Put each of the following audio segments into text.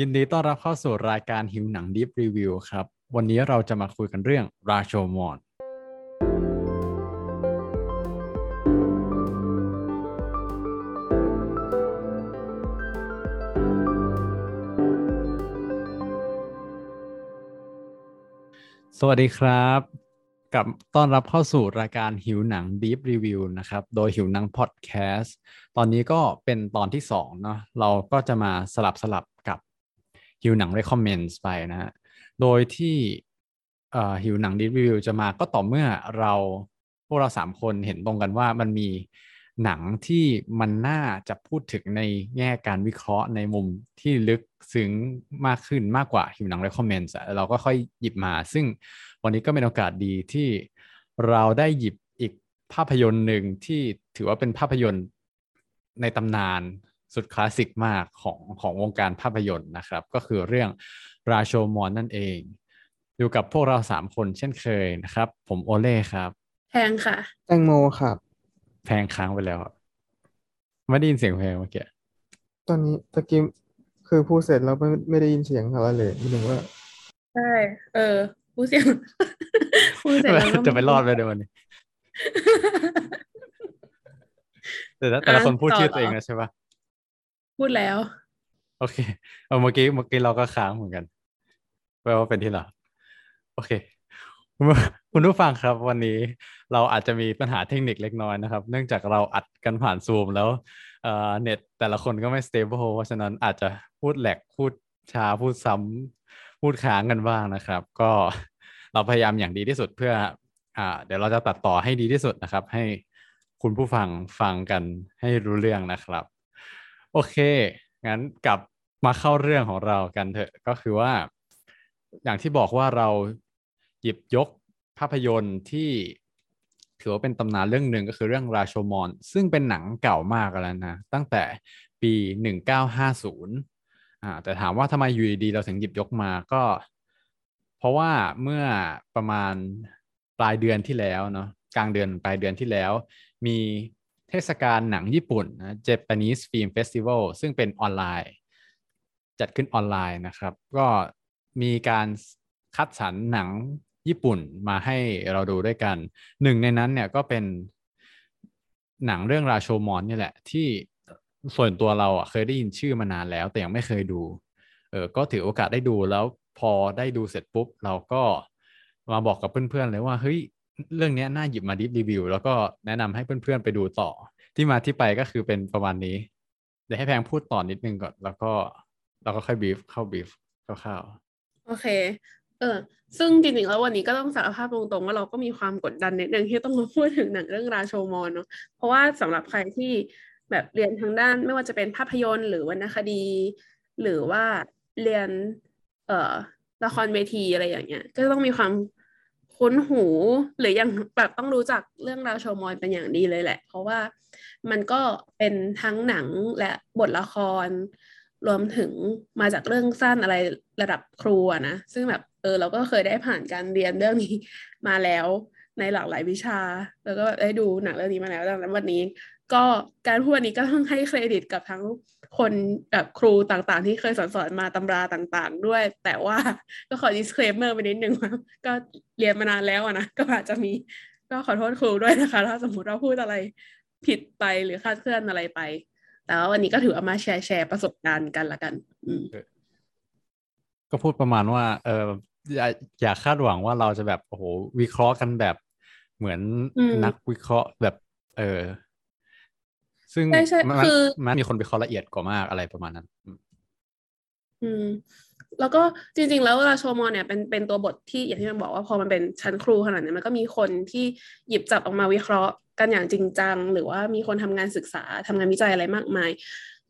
ยินดีต้อนรับเข้าสู่รายการหิวหนัง Deep Review ครับ วันนี้เราจะมาคุยกันเรื่องราโชมอนสวัสดีครับ กับต้อนรับเข้าสู่รายการหิวหนัง Deep Review นะครับ โดยหิวหนัง Podcast ตอนนี้ก็เป็นตอนที่สองเนาะ เราก็จะมาสลับสลับ กับหิวหนัง Recommends ไปนะฮะโดยที่เอ่อหิวหนัง Deep Review จะมาก็ต่อเมื่อเราพวกเราสามคนเห็นตรงกันว่ามันมีหนังที่มันน่าจะพูดถึงในแง่การวิเคราะห์ในมุมที่ลึกซึ้งมากขึ้นมากกว่าหิวหนัง Recommends เราก็ค่อยหยิบมา ซึ่งวันนี้ก็เป็นโอกาสดีที่เราได้หยิบอีกภาพยนตร์หนึ่งที่ถือว่าเป็นภาพยนตร์ในตำนาน สุดคลาสสิกมากของของวงการภาพยนตร์นะครับ ก็คือเรื่องราโชมอนนั่นเอง อยู่กับพวกเราสามคนเช่นเคยนะครับ ผมโอเล่ครับ แพงค่ะ แตงโมครับ แพงค้างไปแล้วไม่ได้ยินเสียงเพลงเมื่อกี้ตอนนี้ตะกี้คือพูดเสร็จแล้วไม่ไม่ได้ยินเสียงอะไรเลยไม่ถึงว่าใช่เออพูดเสียงพูดเสร็จแล้วก็จะไปรอดไปเดี๋ยววันนี้แต่ละแต่ละคนพูดชื่อตัวเองนะใช่ปะ พูดแล้ว โอเคเอาเมื่อกี้เมื่อกี้เราก็ค้างเหมือนกันแปลว่าเป็นที่เราโอเคคุณผู้ฟังครับวันนี้เราอาจจะมีปัญหาเทคนิคเล็กน้อยนะครับ เนื่องจากเราอัดกันผ่านซูมแล้วเอ่อเน็ตแต่ละคนก็ไม่ stable เพราะฉะนั้นอาจจะพูดแหลกพูดช้าพูดซ้ำพูดค้างกันบ้างนะครับ ก็เราพยายามอย่างดีที่สุดเพื่ออเดี๋ยวเราจะตัดต่อให้ดีที่สุดนะครับ ให้คุณผู้ฟังฟังกันให้รู้เรื่องนะครับ โอเค งั้นกลับมาเข้าเรื่องของเรากันเถอะ ก็คือว่า อย่างที่บอกว่าเราหยิบยกภาพยนตร์ที่ถือว่าเป็นตำนานเรื่องหนึ่งก็คือเรื่องราโชมอน ซึ่งเป็นหนังเก่ามากแล้วนะ ตั้งแต่ปี 1950อ่าแต่ถามว่าทำไมอยู่ดีเราถึงหยิบยกมาก็ เพราะว่าเมื่อประมาณปลายเดือนที่แล้วเนาะกลางเดือนปลายเดือนที่แล้ว มี เทศกาลหนังญี่ปุ่นนะ Japanese Film Festival ซึ่งเป็นออนไลน์ จัดขึ้นออนไลน์นะครับ ก็มีการคัดสรรหนังญี่ปุ่นมาให้เราดูด้วยกัน หนึ่งในนั้นเนี่ยก็เป็นหนังเรื่องราโชมอนนี่แหละ ที่ส่วนตัวเราอะเคยได้ยินชื่อมานานแล้ว แต่ยังไม่เคยดู เออก็ถือโอกาสได้ดูแล้วพอได้ดูเสร็จปุ๊บ เราก็มาบอกกับเพื่อนๆเลยว่าเฮ้ย เรื่องนี้น่าหยิบมาดิฟรีวิว แล้วก็แนะนำให้เพื่อนๆไปดูต่อ ที่มาที่ไปก็คือเป็นประมาณนี้ เดี๋ยวให้แพงพูดต่อนนิดนึงก่อน แล้วก็เราก็ค่อยบีฟเข้าบีฟคร่าวๆโอเค เออ ซึ่งจริงๆแล้ววันนี้ก็ต้องสารภาพตรงๆ ว่าเราก็มีความกดดันนิดนึงที่ต้องมาพูดถึงหนังเรื่องราโชมอนเนาะเพราะว่าสำหรับใครที่แบบเรียนทางด้านไม่ว่าจะเป็นภาพยนตร์หรือวรรณคดี หรือว่าเรียน เอ่อละครเวทีอะไรอย่างเงี้ย ก็ต้องมีความ คุ้นหู หรือยังแบบต้องรู้จักเรื่องราวโชว์มอยเป็นอย่างดีเลยแหละ เพราะว่ามันก็เป็นทั้งหนังและบทละคร รวมถึงมาจากเรื่องสั้นอะไรระดับครูนะ ซึ่งแบบเออเราก็เคยได้ผ่านการเรียนเรื่องนี้มาแล้วในหลากหลายวิชา แล้วก็ได้ดูหนังเรื่องนี้มาแล้วดังนั้นวันนี้ ก็การพูดวันนี้ก็ต้องให้เครดิตกับทั้งคนแบบครูต่างๆ ที่เคยสอนสอนมาตำราต่างๆ ด้วย แต่ว่าก็ขอ disclaimer ไปนิดนึงว่าก็เรียนมานานแล้วอะนะก็อาจจะมีก็ขอโทษครูด้วยนะคะ ถ้าสมมติเราพูดอะไรผิดไปหรือคลาดเคลื่อนอะไรไป แต่ว่าวันนี้ก็ถือเอามาแชร์แชร์ประสบการณ์กันละกัน อืมๆก็พูดประมาณว่า เอออย่าอย่าคาดหวังว่าเราจะแบบโอ้โหวิเคราะห์กันแบบเหมือนอืมนักวิเคราะห์แบบ เออ ซึ่งใช่ใช่มันคือมันมีคนวิเคราะห์ละเอียดกว่ามากอะไรประมาณนั้น อืมอืมแล้วก็จริง ๆ แล้วราโชมอนเนี่ยเป็นเป็นตัวบทที่อย่างที่มันบอกว่าพอมันเป็นชั้นครูขนาดนี้มันก็มีคนที่หยิบจับออกมาวิเคราะห์กันอย่างจริงจัง หรือว่ามีคนทำงานศึกษาทำงานวิจัยอะไรมากมาย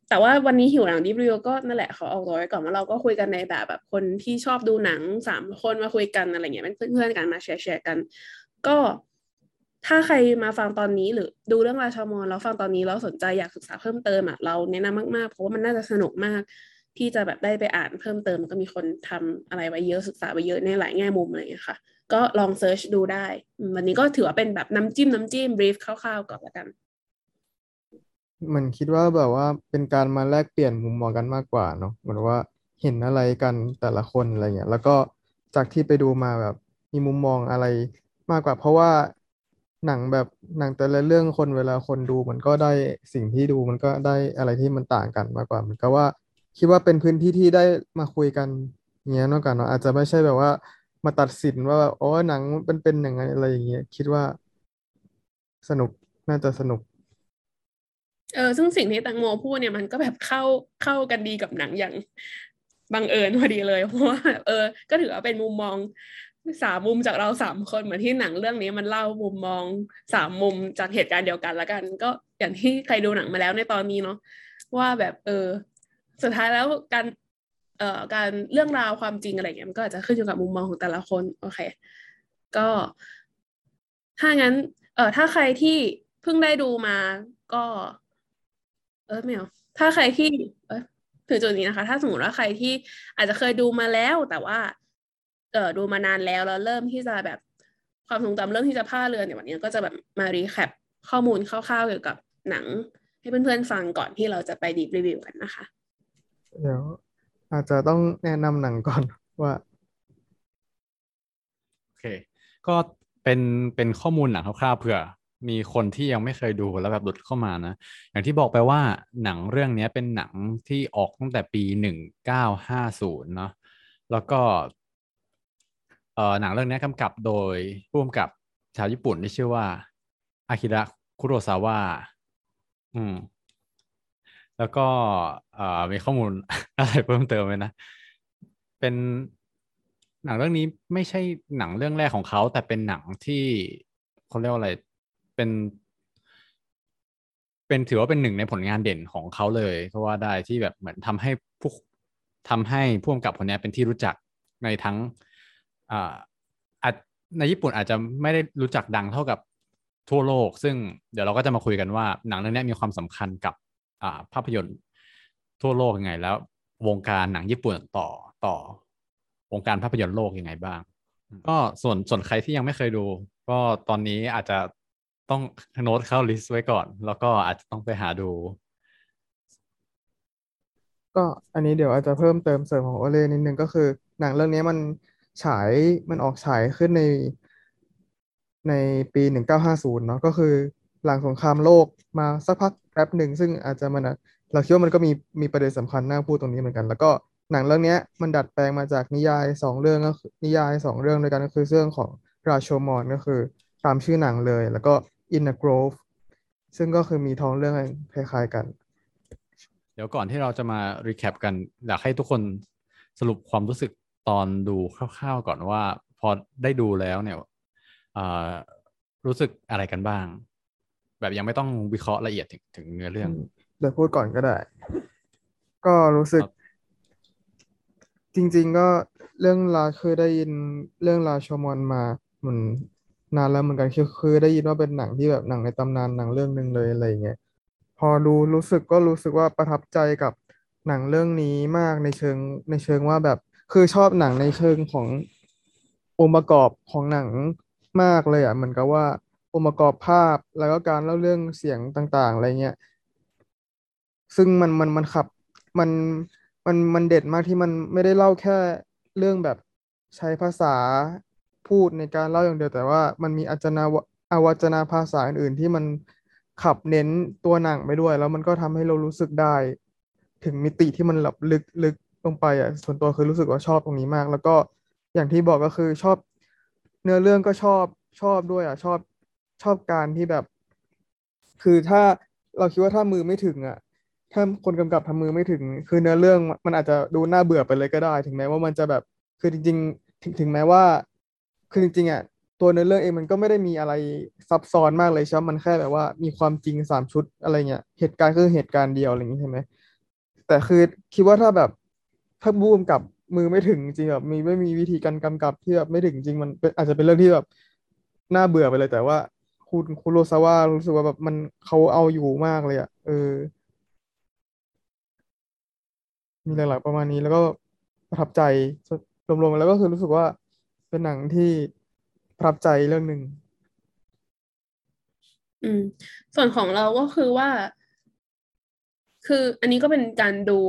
แต่ว่าวันนี้หิวหนังดิบรีวิวก็นั่นแหละขอออกตัวไว้ก่อนว่าเราก็คุยกันในแบบแบบคนที่ชอบดูหนังสามคนมาคุยกันอะไรเงี้ยเป็นเพื่อนๆกันมาแชร์แชร์กัน ก็ ถ้าใครมาฟังตอนนี้หรือดูเรื่องราชามอนแล้วฟังตอนนี้แล้วสนใจอยากศึกษาเพิ่มเติมอะเราแนะนำมากๆ เพราะว่ามันน่าจะสนุกมาก ที่จะแบบได้ไปอ่านเพิ่มเติมก็มีคนทำอะไรไว้เยอะศึกษาไว้เยอะในหลายแง่มุมอะไรอย่างเงี้ยค่ะ ก็ลองเซิร์ชดูได้ วันนี้ก็ถือว่าเป็นแบบน้ำจิ้มน้ำจิ้มบรีฟคร่าวๆก่อนละกันมันคิดว่าแบบว่าเป็นการมาแลกเปลี่ยนมุมมองกันมากกว่าเนาะเหมือนว่าเห็นอะไรกันแต่ละคนอะไรเงี้ยแล้วก็จากที่ไปดูมาแบบมีมุมมองอะไรมากกว่า เพราะว่า หนังแบบหนังแต่ละเรื่องคนเวลาคนดูมันก็ได้สิ่งที่ดูมันก็ได้อะไรที่มันต่างกันมากกว่าเหมือนกับว่า คิดว่าเป็นพื้นที่ที่ได้มาคุยกันอย่างเงี้ยนอกกันเนาะอาจจะไม่ใช่แบบว่ามาตัดสินว่าแบบโอ้หนังมันเป็นอย่างไงอะไรอย่างเงี้ยคิดว่าสนุกน่าจะสนุก เออซึ่งสิ่งที่แตงโมพูดเนี่ยมันก็แบบเข้าเข้ากันดีกับหนังอย่างบังเอิญพอดีเลยเพราะว่าเออ ก็ถือว่าเป็นมุมมอง สามมุมจากเราสามคนเหมือนที่หนังเรื่องนี้มันเล่ามุมมองสามมุมจากเหตุการณ์เดียวกันละกัน ก็อย่างที่ใครดูหนังมาแล้วในตอนนี้เนาะว่าแบบเออสุดท้ายแล้วการเอ่อการเรื่องราวความจริงอะไรเงี้ยมันก็อาจจะขึ้นอยู่กับมุมมองของแต่ละคนโอเค ก็ถ้างั้น เอ่อถ้าใครที่เพิ่งได้ดูมาก็ เออไม่เอาถ้าใครที่ เออถึงจุดนี้นะคะ ถ้าสมมติว่าใครที่อาจจะเคยดูมาแล้วแต่ว่า เออดูมานานแล้วแล้วเริ่มที่จะแบบความทรงจำเริ่มที่จะพลาเรือนเนี่ยวันนี้ก็จะแบบมารีแคปข้อมูลคร่าวๆเกี่ยวกับหนัง ให้เพื่อนๆฟังก่อนที่เราจะไปดีรีวิวกันนะคะ เดี๋ยว อาจจะต้องแนะนำหนังก่อนว่าโอเค ก็เป็นเป็นข้อมูลหนังคร่าวๆเผื่อมีคนที่ยังไม่เคยดูแล้วแบบหลุดเข้ามานะ อย่างที่บอกไปว่าหนังเรื่องนี้เป็นหนังที่ออกตั้งแต่ปีหนึ่งเก้าห้าศูนย์เนาะแล้วก็ เอ่อหนังเรื่องนี้กำกับโดยผู้กำกับชาวญี่ปุ่นที่ชื่อว่าอากิระคุโรซาวะอืม แล้วก็เอ่อมีข้อมูลอะไรเพิ่มเติมไหมนะ เป็นหนังเรื่องนี้ไม่ใช่หนังเรื่องแรกของเขา แต่เป็นหนังที่เขาเรียกว่าอะไร เป็น เป็นถือว่าเป็นหนึ่งในผลงานเด่นของเขาเลยก็ว่าได้ที่แบบเหมือนทำให้ผู้ทำให้ผู้กำกับคนนี้เป็นที่รู้จักในทั้ง อ่าอาจในญี่ปุ่นอาจจะไม่ได้รู้จักดังเท่ากับทั่วโลก ซึ่งเดี๋ยวเราก็จะมาคุยกันว่าหนังเรื่องนี้มีความสำคัญกับอ่าภาพยนตร์ทั่วโลกยังไง แล้ววงการหนังญี่ปุ่นต่อต่อวงการภาพยนตร์โลกยังไงบ้าง ก็ส่วนส่วนใครที่ยังไม่เคยดู ก็ตอนนี้อาจจะต้องโน้ตเข้าลิสต์ไว้ก่อน แล้วก็อาจจะต้องไปหาดู ก็อันนี้เดี๋ยวอาจจะเพิ่มเติมเสริมของโอเล่นิดนึงก็คือ หนังเรื่องนี้มัน ฉายมันออกฉายขึ้นในในปีหนึ่งเก้าห้าศูนย์เนาะก็คือหลังสงครามโลกมาสักพักแป๊บหนึ่งซึ่งอาจจะมันเราคิดว่ามันก็มีมีประเด็นสำคัญน่าพูดตรงนี้เหมือนกัน แล้วก็หนังเรื่องนี้มันดัดแปลงมาจากนิยายสองเรื่องก็นิยายสองเรื่องด้วยกันก็คือเรื่องของราโชมอนก็คือตามชื่อหนังเลย แล้วก็ In a Grove ซึ่งก็คือมีท้องเรื่องคล้าย ๆกัน เดี๋ยวก่อนที่เราจะมารีแคปกัน อยากให้ทุกคนสรุปความรู้สึก ตอนดูคร่าวๆก่อนว่า พอได้ดูแล้วเนี่ยเอ่อรู้สึกอะไรกันบ้าง แบบยังไม่ต้องวิเคราะห์ละเอียดถึงถึงเนื้อเรื่องเดี๋ยวพูดก่อนก็ได้ ก็รู้สึกครับจริง ๆ ก็เรื่องราวคือได้ยินเรื่องราวโชมอนมาเหมือนนานแล้วเหมือนกันคือคือได้ยินว่าเป็นหนังที่แบบหนังในตำนานหนังเรื่องหนึ่งเลยอะไรอย่างเงี้ยพอดูรู้สึกก็รู้สึกว่าประทับใจกับหนังเรื่องนี้มากในเชิงในเชิงว่าแบบ คือชอบหนังในเชิงขององค์ประกอบของหนังมากเลยอะเหมือนกับว่าองค์ประกอบภาพแล้วก็การเล่าเรื่องเสียงต่าง ๆ อะไรเงี้ยซึ่งมันมันมันขับมันมันมันเด็ดมากที่มันไม่ได้เล่าแค่เรื่องแบบใช้ภาษาพูดในการเล่าอย่างเดียวแต่ว่ามันมีอาจนาอวัจนาภาษาอื่นๆที่มันขับเน้นตัวหนังไปด้วย แล้วมันก็ทำให้เรารู้สึกได้ ถึงมิติที่มันแบบลึกลึก ลงไปอะส่วนตัวคือรู้สึกว่าชอบตรงนี้มาก แล้วก็อย่างที่บอกก็คือชอบเนื้อเรื่องก็ชอบชอบด้วยอะชอบชอบการที่แบบ คือถ้าเราคิดว่าถ้ามือไม่ถึงอะถ้าคนกำกับทำมือไม่ถึง คือเนื้อเรื่องมันอาจจะดูน่าเบื่อไปเลยก็ได้ ถึงแม้ว่ามันจะแบบ คือจริง ๆ ถึงถึงแม้ว่า คือจริงๆอะตัวเนื้อเรื่องเองมันก็ไม่ได้มีอะไรซับซ้อนมากเลยใช่ไหมมันแค่แบบว่ามีความจริงสามชุดอะไรเงี้ย เหตุการณ์คือเหตุการณ์เดียวอะไรอย่างงี้ใช่ไหมแต่คือคิดว่าถ้าแบบ ถ้าบูมกับมือไม่ถึงจริงแบบมีไม่มีวิธีการกำกับที่แบบไม่ถึงจริงมันเป็นอาจจะเป็นเรื่องที่แบบน่าเบื่อไปเลยแต่ว่าคุณคุโรซาวะรู้สึกว่าแบบมันเขาเอาอยู่มากเลยอะเออ มีหลักๆประมาณนี้แล้วก็ประทับใจรวมๆแล้วก็คือรู้สึกว่าเป็นหนังที่ประทับใจเรื่องหนึ่งอืม ส่วนของเราก็คือว่า คืออันนี้ก็เป็นการดู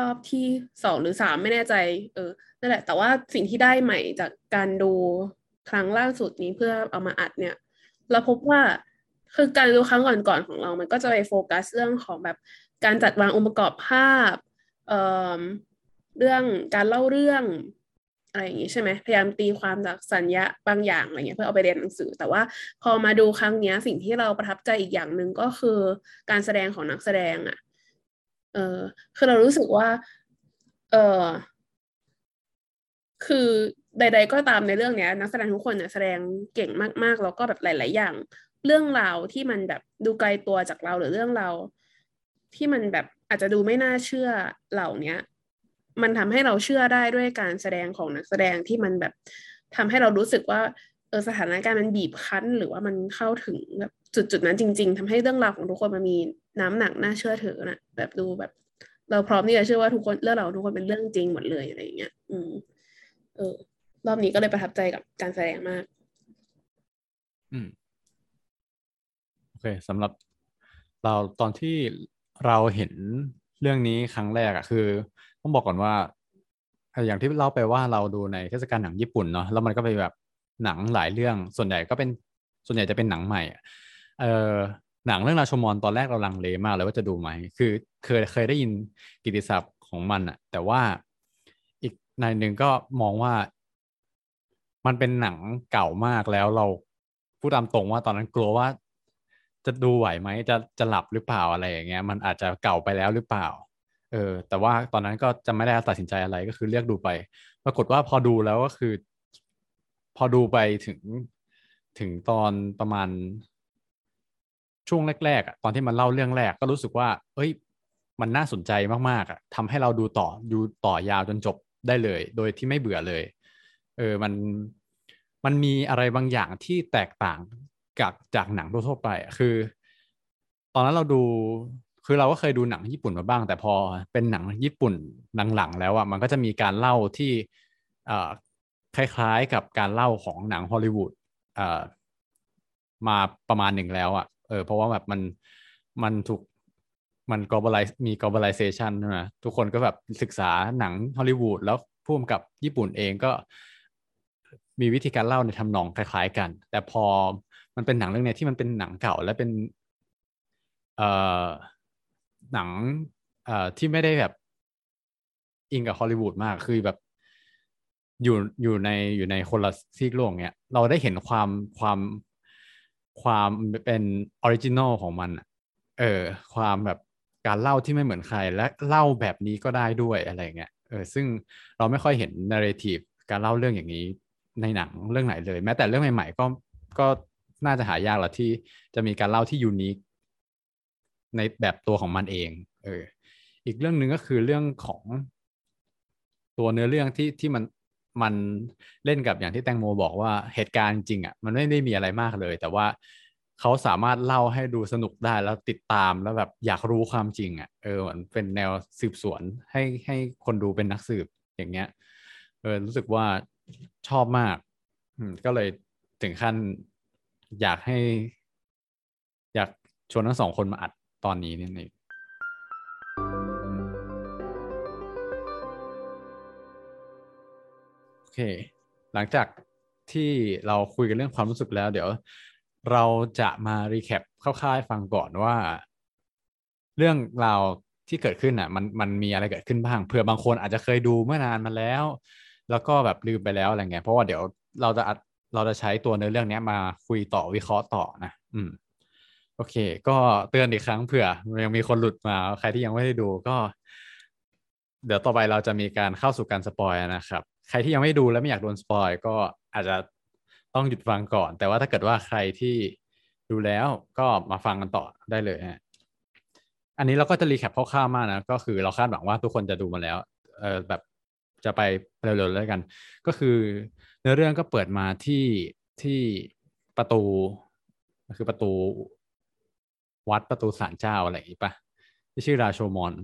รอบที่สองหรือสามไม่แน่ใจ เออนั่นแหละ แต่ว่าสิ่งที่ได้ใหม่จากการดูครั้งล่าสุดนี้เพื่อเอามาอัดเนี่ย เราพบว่าคือการดูครั้งก่อนๆของเรา มันก็จะไปโฟกัสเรื่องของแบบการจัดวางองค์ประกอบภาพ เอ่อเรื่องการเล่าเรื่องอะไรอย่างงี้ใช่ไหมพยายามตีความจากสัญญาบางอย่างอะไรเงี้ยเพื่อเอาไปเรียนหนังสือ แต่ว่าพอมาดูครั้งเนี้ยสิ่งที่เราประทับใจอีกอย่างหนึ่งก็คือการแสดงของนักแสดงอะ่ะ เออคือเรารู้สึกว่า เออคือใด ๆ ก็ตามในเรื่องเนี้ย นักแสดงทุกคนเนี่ยแสดงเก่งมากๆ แล้วก็แบบหลาย ๆ อย่าง เรื่องราวที่มันแบบดูไกลตัวจากเราหรือเรื่องราวที่มันแบบอาจจะดูไม่น่าเชื่อเหล่าเนี้ย มันทำให้เราเชื่อได้ด้วยการแสดงของนักแสดงที่มันแบบทำให้เรารู้สึกว่าเออสถานการณ์มันบีบคั้น หรือว่ามันเข้าถึงแบบจุดจุดนั้นจริง ๆทำให้เรื่องราวของทุกคนมันมี น้ำหนักน่าเชื่อถือนะแบบดูแบบ เราพร้อมที่จะเชื่อว่าทุกคนเรื่องเราทุกคนเป็นเรื่องจริงหมดเลยอะไรอย่างเงี้ย อืม เออ รอบนี้ก็เลยประทับใจกับการแสดงมาก อืมโอเคสำหรับเราตอนที่เราเห็นเรื่องนี้ครั้งแรกอะคือ ต้องบอกก่อนว่าอย่างที่เล่าไปว่าเราดูในเทศกาลหนังญี่ปุ่นเนาะแล้วมันก็เป็นแบบหนังหลายเรื่องส่วนใหญ่ก็เป็นส่วนใหญ่จะเป็นหนังใหม่อะเออ หนังเรื่องราชมอนตอนแรกเราลังเลมากเลยว่าจะดูไหม คือเคยเคยได้ยินกิติศัพท์ของมันอะแต่ว่าอีกในหนึ่งก็มองว่า มันเป็นหนังเก่ามากแล้วเราพูดตามตรงว่าตอนนั้นกลัวว่า จะดูไหวไหมจะจะหลับหรือเปล่าอะไรอย่างเงี้ย มันอาจจะเก่าไปแล้วหรือเปล่า เออ แต่ว่าตอนนั้นก็จะไม่ได้ตัดสินใจอะไรก็คือเลือกดูไป ปรากฏว่าพอดูแล้วก็คือ พอดูไปถึงถึงตอนประมาณ ช่วงแรกๆอะตอนที่มันเล่าเรื่องแรกก็รู้สึกว่า เอ้ย มันน่าสนใจมากๆอะทำให้เราดูต่อดูต่อยาวจนจบได้เลย โดยที่ไม่เบื่อเลย เออมันมันมีอะไรบางอย่างที่แตกต่างจากจากหนังทั่วไปคือ ตอนนั้นเราดูคือเราก็เคยดูหนังญี่ปุ่นมาบ้าง แต่พอเป็นหนังญี่ปุ่นหลังๆแล้วอะมันก็จะมีการเล่าที่คล้ายๆกับการเล่าของหนังฮอลลีวูดมาประมาณหนึ่งแล้วอะ เออเพราะว่าแบบมันมันถูกมัน globalize มี globalization ใช่ไหมทุกคนก็แบบศึกษาหนังฮอลลีวูดแล้วพ่วงกับญี่ปุ่นเองก็มีวิธีการเล่าในทำนองคล้ายๆกัน แต่พอมันเป็นหนังเรื่องนี้ที่มันเป็นหนังเก่าและเป็นเอ่อหนังเอ่อที่ไม่ได้แบบอิงกับฮอลลีวูดมากคือแบบอยู่อยู่ในอยู่ในคนละซีกโลกเนี้ยเราได้เห็นความความ ความเป็น original ของมันเออ ความแบบการเล่าที่ไม่เหมือนใครและเล่าแบบนี้ก็ได้ด้วยอะไรเงี้ยเออซึ่งเราไม่ค่อยเห็น narrative การเล่าเรื่องอย่างนี้ในหนังเรื่องไหนเลย แม้แต่เรื่องใหม่ๆก็ก็น่าจะหายากละที่จะมีการเล่าที่ unique ในแบบตัวของมันเองเอออีกเรื่องหนึ่งก็คือเรื่องของตัวเนื้อเรื่องที่ที่มัน มันเล่นกับอย่างที่แตงโมบอกว่าเหตุการณ์จริงอะมันไม่ได้มีอะไรมากเลย แต่ว่าเขาสามารถเล่าให้ดูสนุกได้แล้วติดตามแล้วแบบอยากรู้ความจริงอะเออมันเป็นแนวสืบสวนให้ให้คนดูเป็นนักสืบอย่างเงี้ยเออรู้สึกว่าชอบมากก็เลยถึงขั้นอยากให้ อยากชวนทั้งสองคนมาอัดตอนนี้นี่ เองโอเค หลังจากที่เราคุยกันเรื่องความรู้สึกแล้ว เดี๋ยว เราจะมารีแคปคร่าวๆให้ฟังก่อนว่า เรื่องราวที่เกิดขึ้นอะ มันมันมีอะไรเกิดขึ้นบ้างเผื่อบางคนอาจจะเคยดูเมื่อนานมาแล้ว แล้วก็แบบลืมไปแล้วอะไรเงี้ยเพราะว่าเดี๋ยวเราจะเราจะใช้ตัวเนื้อเรื่องนี้มาคุยต่อวิเคราะห์ต่อนะอืม โอเค ก็เตือนอีกครั้งเผื่อยังมีคนหลุดมาใครที่ยังไม่ได้ดูก็ เดี๋ยวต่อไปเราจะมีการเข้าสู่การสปอยนะครับ ใครที่ยังไม่ดูและไม่อยากโดนสปอยก็อาจจะต้องหยุดฟังก่อน แต่ว่าถ้าเกิดว่าใครที่ดูแล้วก็มาฟังกันต่อได้เลยฮะอันนี้เราก็จะรีแคปคร่าวๆมากนะก็คือเราคาดหวังว่าทุกคนจะดูมาแล้วเออแบบจะไปเร็วๆแล้วกัน ก็คือเนื้อเรื่องก็เปิดมาที่ที่ประตูคือประตูวัดประตูศาลเจ้าอะไรอย่างนี้ปะที่ชื่อราโชมอน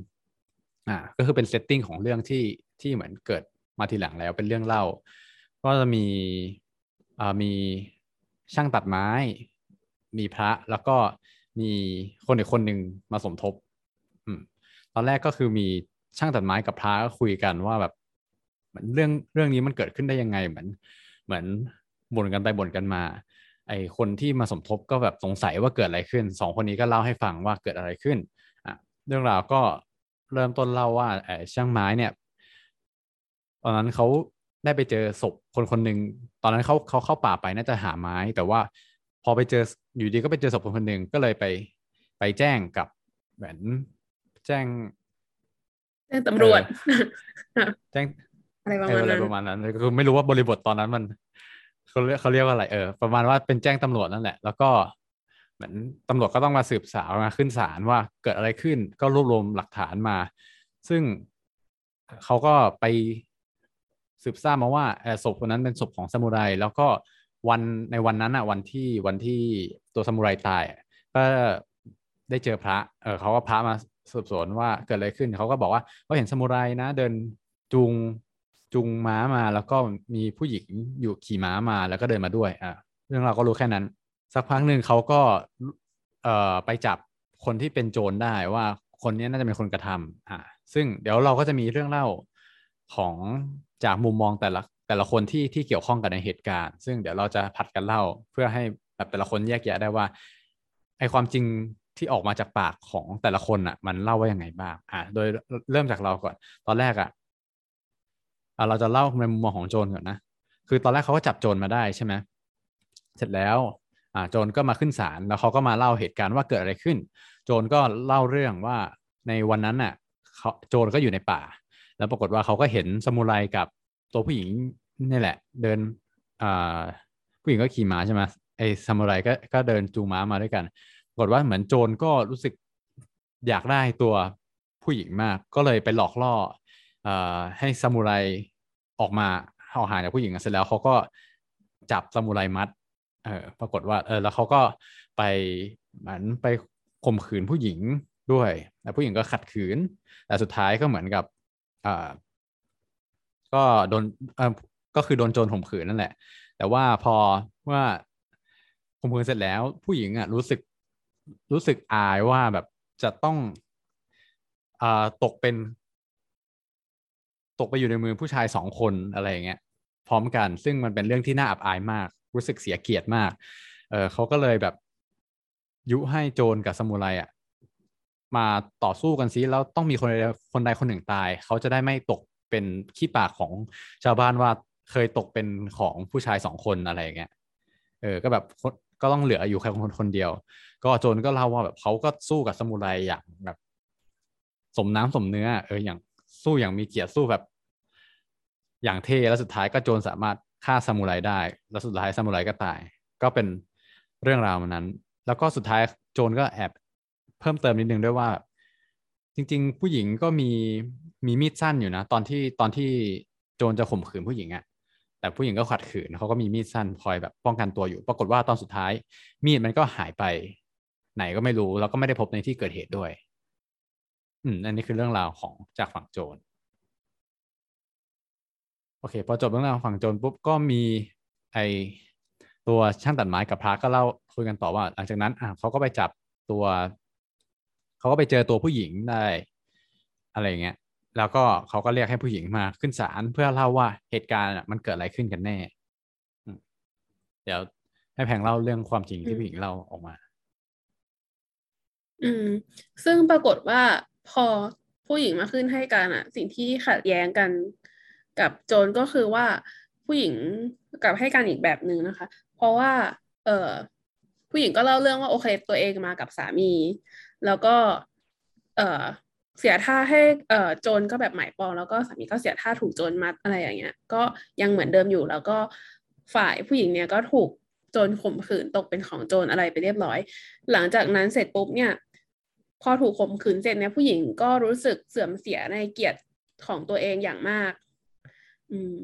อ่าก็คือเป็นเซตติ้งของเรื่องที่ที่เหมือนเกิด มาทีหลังแล้วเป็นเรื่องเล่า ก็จะมีมีช่างตัดไม้ มีพระแล้วก็มีคนอีกคนหนึ่งมาสมทบอตอนแรกก็คือมีช่างตัดไม้กับพระก็คุยกันว่าแบบเหมือนเรื่องเรื่องนี้มันเกิดขึ้นได้ยังไงเหมือน เหมือนบ่นกันไปบ่นกันมา ไอคนที่มาสมทบก็แบบสงสัยว่าเกิดอะไรขึ้นสองคนนี้ก็เล่าให้ฟังว่าเกิดอะไรขึ้นอะเรื่องราวก็เริ่มต้นเล่าว่าไอช่างไม้เนี่ย ตอนนั้นเขาได้ไปเจอศพคนคนหนึ่งตอนนั้นเขาเขาเข้าป่าไปน่าจะหาไม้ แต่ว่าพอไปเจออยู่ดีก็ไปเจอศพคนคนหนึ่งก็เลยไปไปแจ้งกับเหมือนแจ้ง แจ้งตำรวจ แจ้งอะไรประเอมาอณอะไรนั้นประมาณนั้นคือไม่รู้ว่าบริบทตอนนั้นมันเขาเรียกเขาเรียกว่าอะไรเออประมาณว่าเป็นแจ้งตำรวจนั่นแหละ แล้วก็เหมือนตำรวจก็ต้องมาสืบสาวมาขึ้นศาลว่าเกิดอะไรขึ้นก็รวบรวมหลักฐานมา ซึ่งเขาก็ไป สืบทราบมาว่าศพคนนั้นเป็นศพของซามูไร แล้วก็วันในวันนั้นอะวันที่วันที่ตัวซามูไรตายก็ได้เจอพระเออเขาก็พระมาสืบสวนว่าเกิดอะไรขึ้นเขาก็บอกว่าเขาเห็นซามูไรนะ เดินจูงจูงม้ามาแล้วก็มีผู้หญิงอยู่ขี่ม้ามาแล้วก็เดินมาด้วยอะเรื่องเราก็รู้แค่นั้น สักพักหนึ่งเขาก็เอ่อไปจับคนที่เป็นโจรได้ว่าคนนี้น่าจะเป็นคนกระทำอะซึ่งเดี๋ยวเราก็จะมีเรื่องเล่าของ จากมุมมองแต่ละแต่ละคนที่ที่เกี่ยวข้องกับในเหตุการณ์ ซึ่งเดี๋ยวเราจะผัดกันเล่า เพื่อให้แบบแต่ละคนแยกแยะได้ว่าไอความจริงที่ออกมาจากปากของแต่ละคนอะ มันเล่าว่ายังไงบ้างอะโดยเริ่มจากเราก่อน ตอนแรกอะอะเราจะเล่าในมุมมองของโจรก่อนนะคือตอนแรกเขาก็จับโจรมาได้ใช่ไหมเสร็จแล้วอ่าโจรก็มาขึ้นศาลแล้วเขาก็มาเล่าเหตุการณ์ว่าเกิดอะไรขึ้น โจรก็เล่าเรื่องว่าในวันนั้นน่ะเขาโจรก็อยู่ในป่า แล้วปรากฏว่าเขาก็เห็นสมุไรกับตัวผู้หญิงนี่แหละ เดินอ่าผู้หญิงก็ขี่ม้าใช่ไหมไอ้ซามูไรก็ก็เดินจูงม้ามาด้วยกันปรากฏว่าเหมือนโจรก็รู้สึกอยากได้ตัวผู้หญิงมาก ก็เลยไปหลอกล่ออให้ซามูไรออกมาเอาหางจากผู้หญิงเสร็จแล้วเขาก็จับซามูไรมัดเออปรากฏว่าเออแล้วเขาก็ไปเหมือนไปข่มขืนผู้หญิงด้วยแต่ผู้หญิงก็ขัดขืน แต่สุดท้ายก็เหมือนกับ อ่าก็โดนเออก็คือโดนโจรข่มขืนนั่นแหละ แต่ว่าพอว่าข่มขืนเสร็จแล้ว ผู้หญิงอะรู้สึกรู้สึกอายว่าแบบจะต้องอ่าตกเป็น ตกไปอยู่ในมือผู้ชายสองคนอะไรอย่างเงี้ยพร้อมกัน ซึ่งมันเป็นเรื่องที่น่าอับอายมาก รู้สึกเสียเกียรติมาก เออเขาก็เลยแบบยุให้โจรกับซามูไรอะ มาต่อสู้กันซิแล้วต้องมีคนใดคนใดคนหนึ่งตาย เขาจะได้ไม่ตกเป็นขี้ปากของชาวบ้านว่าเคยตกเป็นของผู้ชายสองคนอะไรอย่างเงี้ยเออก็แบบก็ต้องเหลืออยู่แค่คนคนเดียว ก็โจรก็เล่าว่าแบบเขาก็สู้กับซามูไรอย่างแบบ สมน้ำสมเนื้อ เอออย่างสู้อย่างมีเกียรติสู้แบบ อย่างเท่แล้วสุดท้ายก็โจรสามารถฆ่าซามูไรได้ แล้วสุดท้ายซามูไรก็ตาย ก็เป็นเรื่องราวมันนั้น แล้วก็สุดท้ายโจรก็แอบ เพิ่มเติมนิดนึงด้วยว่า จริง ๆ ผู้หญิงก็มีมีมีดสั้นอยู่นะ ตอนที่ตอนที่โจรจะข่มขืนผู้หญิงอะแต่ผู้หญิงก็ขัดขืนเขาก็มีมีดสั้นคอยแบบป้องกันตัวอยู่ ปรากฏว่าตอนสุดท้าย มีดมันก็หายไป ไหนก็ไม่รู้แล้วก็ไม่ได้พบในที่เกิดเหตุด้วย อืมอันนี้คือเรื่องราวของจากฝั่งโจรโอเค พอจบเรื่องราวฝั่งโจรปุ๊บก็มีไอตัวช่างตัดไม้กับพระก็เล่าคุยกันต่อว่า หลังจากนั้นอะเขาก็ไปจับตัว เขาก็ไปเจอตัวผู้หญิงได้ อะไรอย่างเงี้ย แล้วก็เขาก็เรียกให้ผู้หญิงมาขึ้นศาลเพื่อเล่าว่าเหตุการณ์อะมันเกิดอะไรขึ้นกันแน่อืมเดี๋ยวให้แพงเล่าเรื่องความจริงที่ผู้หญิงเล่าออกมา อืม ซึ่งปรากฏว่าพอผู้หญิงมาขึ้นให้การอะสิ่งที่ขัดแย้งกันกับโจรก็คือว่าผู้หญิงกลับให้การอีกแบบหนึ่งนะคะ เพราะว่า เออผู้หญิงก็เล่าเรื่องว่าโอเคตัวเองมากับสามี แล้วก็ เออเสียท่าให้เออโจรก็แบบหมายปอง แล้วก็สามีก็เสียท่าถูกโจรมัดอะไรอย่างเงี้ย ก็ยังเหมือนเดิมอยู่ แล้วก็ฝ่ายผู้หญิงเนี่ยก็ถูกโจรข่มขืนตกเป็นของโจรอะไรไปเรียบร้อย หลังจากนั้นเสร็จปุ๊บเนี่ย พอถูกข่มขืนเสร็จเนี่ยผู้หญิงก็รู้สึกเสื่อมเสียในเกียรติของตัวเองอย่างมาก อืม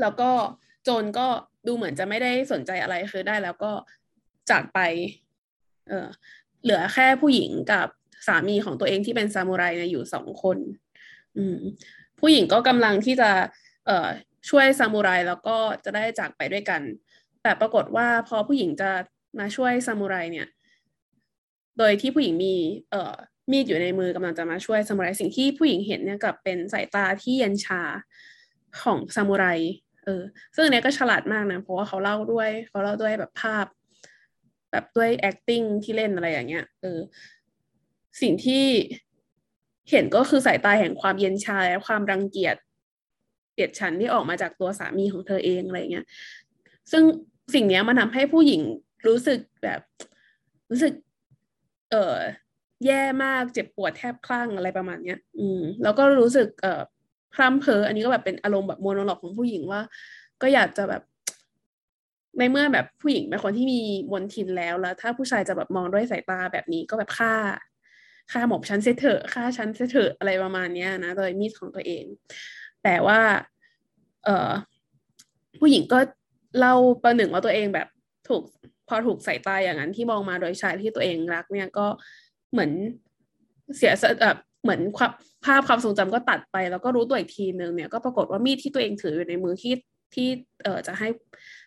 แล้วก็โจรก็ดูเหมือนจะไม่ได้สนใจอะไรคือได้แล้วก็จากไป เออ เหลือแค่ผู้หญิงกับสามีของตัวเองที่เป็นซามูไรเนี่ยอยู่สองคน อืม ผู้หญิงก็กำลังที่จะ เอ่อช่วยซามูไรแล้วก็จะได้จากไปด้วยกัน แต่ปรากฏว่าพอผู้หญิงจะมาช่วยซามูไรเนี่ย โดยที่ผู้หญิงมี เอ่อ มีดอยู่ในมือกำลังจะมาช่วยซามูไรสิ่งที่ผู้หญิงเห็นเนี่ยกลับเป็นสายตาที่เย็นชาของซามูไร เออ ซึ่งเนี้ยก็ฉลาดมากนะ เพราะว่าเขาเล่าด้วย เขาเล่าด้วยแบบภาพ แบบด้วย acting ที่เล่นอะไรอย่างเงี้ยเออสิ่งที่เห็นก็คือสายตาแห่งความเย็นชาและความรังเกียจเกลียดชันที่ออกมาจากตัวสามีของเธอเองอะไรเงี้ย ซึ่งสิ่งเนี้ยมันทำให้ผู้หญิงรู้สึกแบบ รู้สึก เออแย่มากเจ็บปวดแทบคลั่งอะไรประมาณเนี้ย อืม แล้วก็รู้สึก เออพร่ำเพ้ออันนี้ก็แบบเป็นอารมณ์แบบโมโนโลกของผู้หญิงว่า ก็อยากจะแบบ ในเมื่อแบบผู้หญิงเป็นคนที่มีมนทินแล้วแล้ว ถ้าผู้ชายจะแบบมองด้วยสายตาแบบนี้ก็แบบฆ่าฆ่าหมอบฉันเสเถอะฆ่าฉันเสเถอะอะไรประมาณเนี้ยนะโดยมีดของตัวเอง แต่ว่า เออผู้หญิงก็เล่าประหนึ่งว่าตัวเองแบบถูกพอถูกสายตาอย่างนั้นที่มองมาโดยชายที่ตัวเองรัก เนี่ยก็เหมือนเสียสแบบเหมือนภาพความทรงจำก็ตัดไป แล้วก็รู้ตัวอีกทีนึงเนี่ยก็ปรากฏว่ามีดที่ตัวเองถืออยู่ในมือที่ ที่เอ่อจะให้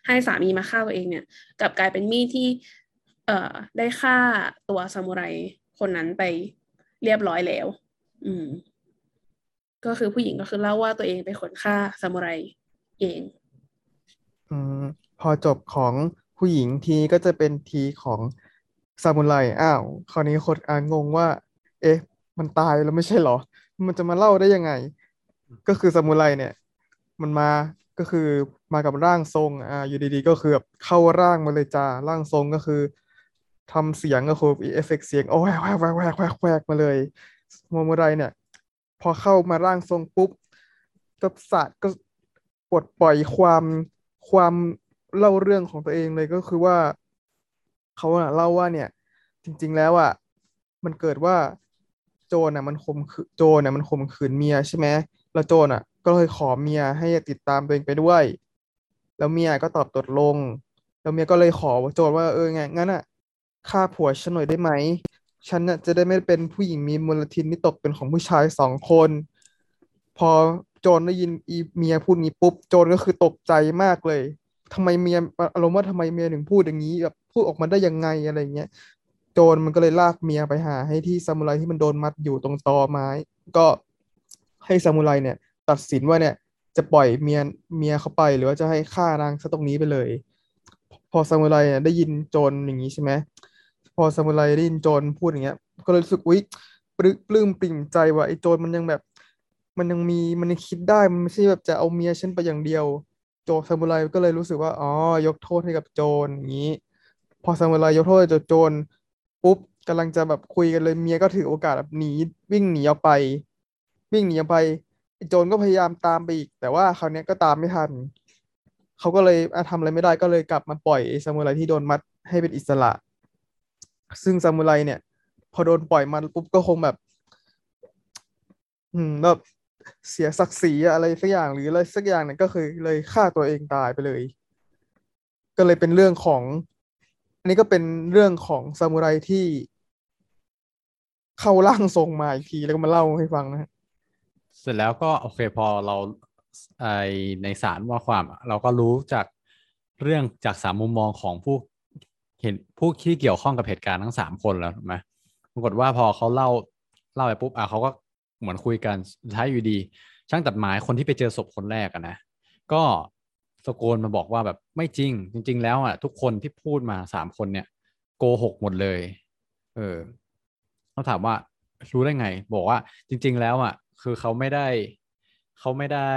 ให้สามีมาฆ่าตัวเองเนี่ยกลับกลายเป็นมีดที่เอ่อได้ฆ่าตัวซามูไรคนนั้นไปเรียบร้อยแล้ว อืม ก็คือผู้หญิงก็คือเล่าว่าตัวเองเป็นคนฆ่าซามูไรเอง อืมพอจบของผู้หญิงทีก็จะเป็นทีของซามูไรอ้าวคราวนี้คนอ่างงว่า เอ๊ะ มันตายแล้วไม่ใช่เหรอ มันจะมาเล่าได้ยังไง ก็คือซามูไรเนี่ย มันมา ก็คือมากับร่างทรงอ่าอยู่ดีๆ ก็คือแบบเข้าร่างมาเลยจ้าร่างทรงก็คือทำเสียงก็คือเอฟเฟกต์เสียงโอ้แหวกแหวกแหวกแหวกแหวกแหวกมาเลยซามูไรเนี่ย พอเข้ามาร่างทรงปุ๊บก็ศาสตร์ก็ปลดปล่อยความความเล่าเรื่องของตัวเองเลยก็คือว่าเขาอะเล่าว่าเนี่ย จริง ๆ แล้วอะมันเกิดว่าโจรอะมันข่มขืนโจรอะมันข่มขืนเมียใช่ไหมแล้วโจรอะ ก็เลยขอเมียให้ติดตามตัวเองไปด้วย แล้วเมียก็ตอบตกลง แล้วเมียก็เลยขอโจรว่าเออไงงั้นอะฆ่าผัวฉันหน่อยได้ไหมฉันน่ะจะได้ไม่เป็นผู้หญิงมีมลทินที่ตกเป็นของผู้ชายสองคน พอโจรได้ยินอีเมียพูดงี้ปุ๊บโจรก็คือตกใจมากเลยทำไมเมียอารมณ์ว่าทำไมเมียถึงพูดอย่างนี้แบบพูดออกมาได้ยังไงอะไรเงี้ยโจรมันก็เลยลากเมียไปหา ให้ที่ซามูไรที่มันโดนมัดอยู่ตรงตอไม้ ก็ให้ซามูไรเนี่ย ตัดสินว่าเนี่ย จะปล่อยเมียเมียเขาไป หรือว่าจะให้ฆ่านางซะตรงนี้ไปเลย พอซามูไรเนี่ยได้ยินโจรอย่างนี้ใช่ไหมพอซามูไรได้ยินโจรพูดอย่างเงี้ย ก็เลยรู้สึกอุ๊ยปลื้มปลื้มปริ่มใจว่าไอ้โจรมันยังแบบ มันยังมีมันยังคิดได้มันไม่ใช่แบบจะเอาเมียฉันไปอย่างเดียว โจซามูไรก็เลยรู้สึกว่าอ๋อยกโทษให้กับโจรอย่างนี้ พอซามูไรยกโทษให้โจรปุ๊บกำลังจะแบบคุยกันเลยเมียก็ถือโอกาสแบบหนีวิ่งหนีออกไป วิ่งหนีออกไป โจรก็พยายามตามไปอีก แต่ว่าคราวนี้ก็ตามไม่ทันเขาก็เลยทำอะไรไม่ได้ก็เลยกลับมาปล่อยซามูไรที่โดนมัดให้เป็นอิสระ ซึ่งซามูไรเนี่ย พอโดนปล่อยมาปุ๊บก็คงแบบ อืมแบบเสียศักดิ์ศรีอะไรสักอย่างหรืออะไรสักอย่างเนี่ยก็คือเลยฆ่าตัวเองตายไปเลย ก็เลยเป็นเรื่องของ อันนี้ก็เป็นเรื่องของซามูไรที่เข้าร่างทรงมาอีกทีแล้วก็มาเล่าให้ฟังนะฮะ เสร็จแล้วก็โอเคพอเราไอในสารว่าความ เราก็รู้จากเรื่องจากสามมุมมองของผู้เห็นผู้ที่เกี่ยวข้องกับเหตุการณ์ทั้งสามคนแล้วถูกไหมปรากฏว่าพอเขาเล่าเล่าไปปุ๊บอะเขาก็เหมือนคุยกันท้ายอยู่ดี ช่างตัดไม้คนที่ไปเจอศพคนแรกอะนะก็ตะโกนมาบอกว่าแบบไม่จริง จริง ๆ แล้วอะทุกคนที่พูดมาสามคนเนี่ย โกหกหมดเลย เออเขาถามว่ารู้ได้ไง บอกว่าจริง ๆ แล้วอะ คือเขาไม่ได้เขาไม่ได้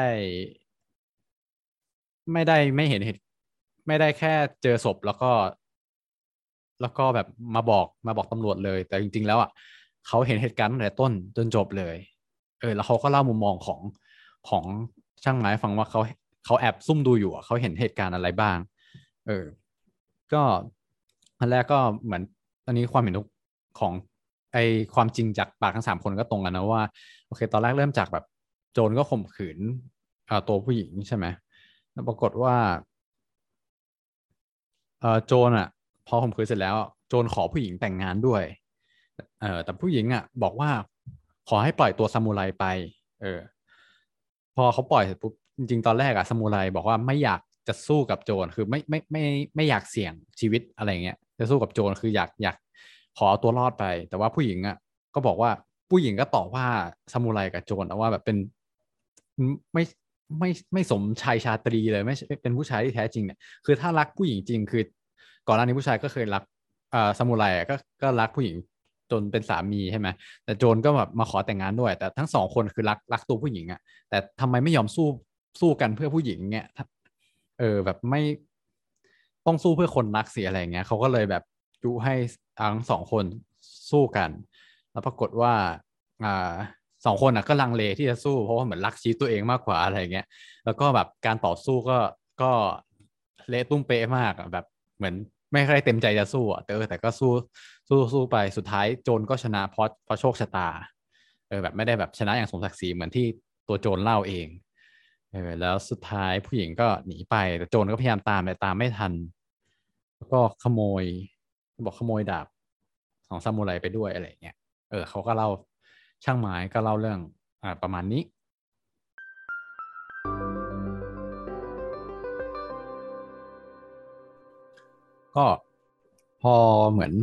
ไม่ได้ไม่เห็นเหตุไม่ได้แค่เจอศพแล้วก็ แล้วก็แบบมาบอกมาบอกตำรวจเลย แต่จริง ๆ แล้วอะเขาเห็นเหตุการณ์ตั้งแต่ต้นจนจบเลย เออ แล้วเขาก็เล่ามุมมองของของช่างไม้ฟังว่าเขาเขาแอบซุ่มดูอยู่อะเขาเห็นเหตุการณ์อะไรบ้าง เออ ก็อันแรกก็เหมือนอันนี้ความเห็นของ ไอความจริงจากปากทั้งสามคนก็ตรงกันนะว่าโอเค ตอนแรกเริ่มจากแบบโจรก็ข่มขืนตัวผู้หญิงใช่ไหมแล้วปรากฏว่าโจรอะ พอข่มขืนเสร็จแล้ว โจรขอผู้หญิงแต่งงานด้วยเออแต่ผู้หญิงอะ บอกว่าขอให้ปล่อยตัวซามูไรไป เออ พอเขาปล่อยเสร็จปุ๊บจริงๆตอนแรกอะซามูไรบอกว่าไม่อยากจะสู้กับโจรคือไม่ไม่ไม่ไม่อยากเสี่ยงชีวิตอะไรเงี้ยจะสู้กับโจรคืออยากอยาก ขอเอาตัวรอดไป แต่ว่าผู้หญิงอะก็บอกว่าผู้หญิงก็ตอบว่าซามูไรกับโจรนว่าแบบเป็นไม่ไม่ไม่สมชายชาตรีเลยไม่เป็นผู้ชายที่แท้จริงเนี่ยคือถ้ารักผู้หญิงจริงคือ ก่อนหน้านี้ผู้ชายก็เคยรักอ่าซามูไรอะก็ก็รักผู้หญิงจนเป็นสามีใช่ไหมแต่โจรก็แบบมาขอแต่งงานด้วย แต่ทั้งสองคนคือรักรักตัวผู้หญิงอะแต่ทำไมไม่ยอมสู้สู้กันเพื่อผู้หญิงเนี่ยเออแบบไม่ต้องสู้เพื่อคนรักเสียอะไรเงี้ยเขาก็เลยแบบ ยุให้ทั้งสองคนสู้กัน แล้วปรากฏว่าอ่าสองคนอะก็ลังเลที่จะสู้เพราะว่าเหมือนรักชีวิตตัวเองมากกว่าอะไรเงี้ย แล้วก็แบบการต่อสู้ก็ก็เละตุ้มเป๊ะมากแบบเหมือนไม่ค่อยเต็มใจจะสู้อะแต่แต่ก็สู้สู้สู้ไปสุดท้ายโจรก็ชนะเพราะเพราะโชคชะตาเออแบบไม่ได้แบบชนะอย่างสมศักดิ์ศรีเหมือนที่ตัวโจรเล่าเองเออแล้วสุดท้ายผู้หญิงก็หนีไปแต่โจรก็พยายามตามแต่ตามไม่ทัน แล้วก็ขโมย บอกขโมยดาบของซามูไรไปด้วยอะไรเงี้ยเออเขาก็เล่าช่างไม้ก็เล่าเรื่องอ่าประมาณนี้ ก็พอเหมือน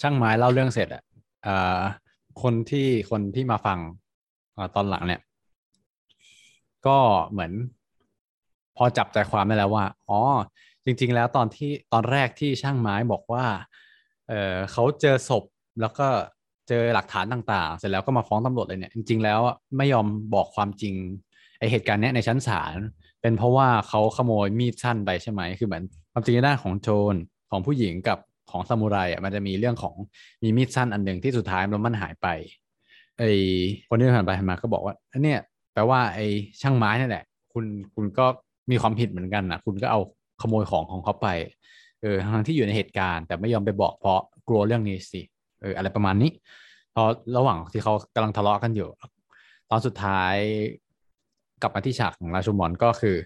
ช่างไม้เล่าเรื่องเสร็จอะอ่าคนที่คนที่มาฟังอตอนหลังเนี่ย ก็เหมือน พอจับใจความได้แล้วว่า อ๋อ จริง ๆ แล้วตอนที่ตอนแรกที่ช่างไม้บอกว่า เออเขาเจอศพแล้วก็เจอหลักฐานต่างๆ เสร็จแล้วก็มาฟ้องตำรวจเลยเนี่ยจริงๆแล้วไม่ยอมบอกความจริงไอเหตุการณ์เนี้ยในชั้นศาลเป็นเพราะว่าเขาขโมยมีดสั้นไปใช่ไหมคือเหมือนความจริงในด้านของโจรของผู้หญิงกับของซามูไรอะมันจะมีเรื่องของมีมีดสั้นอันหนึ่งที่สุดท้ายแล้วมันหายไปไอคนที่ผ่านไปผ่านมาก็บอกว่าอันเนี้ยแปลว่าไอช่างไม้นั่แหละ คุณคุณก็มีความผิดเหมือนกันนะคุณก็เอาขโมยของของเขาไป เออทั้งที่อยู่ในเหตุการณ์ แต่ไม่ยอมไปบอกเพราะกลัวเรื่องนี้สิเอออะไรประมาณนี้พอระหว่างที่เขากำลังทะเลาะกันอยู่ ตอนสุดท้ายกลับมาที่ฉากของราชูมอนก็คือ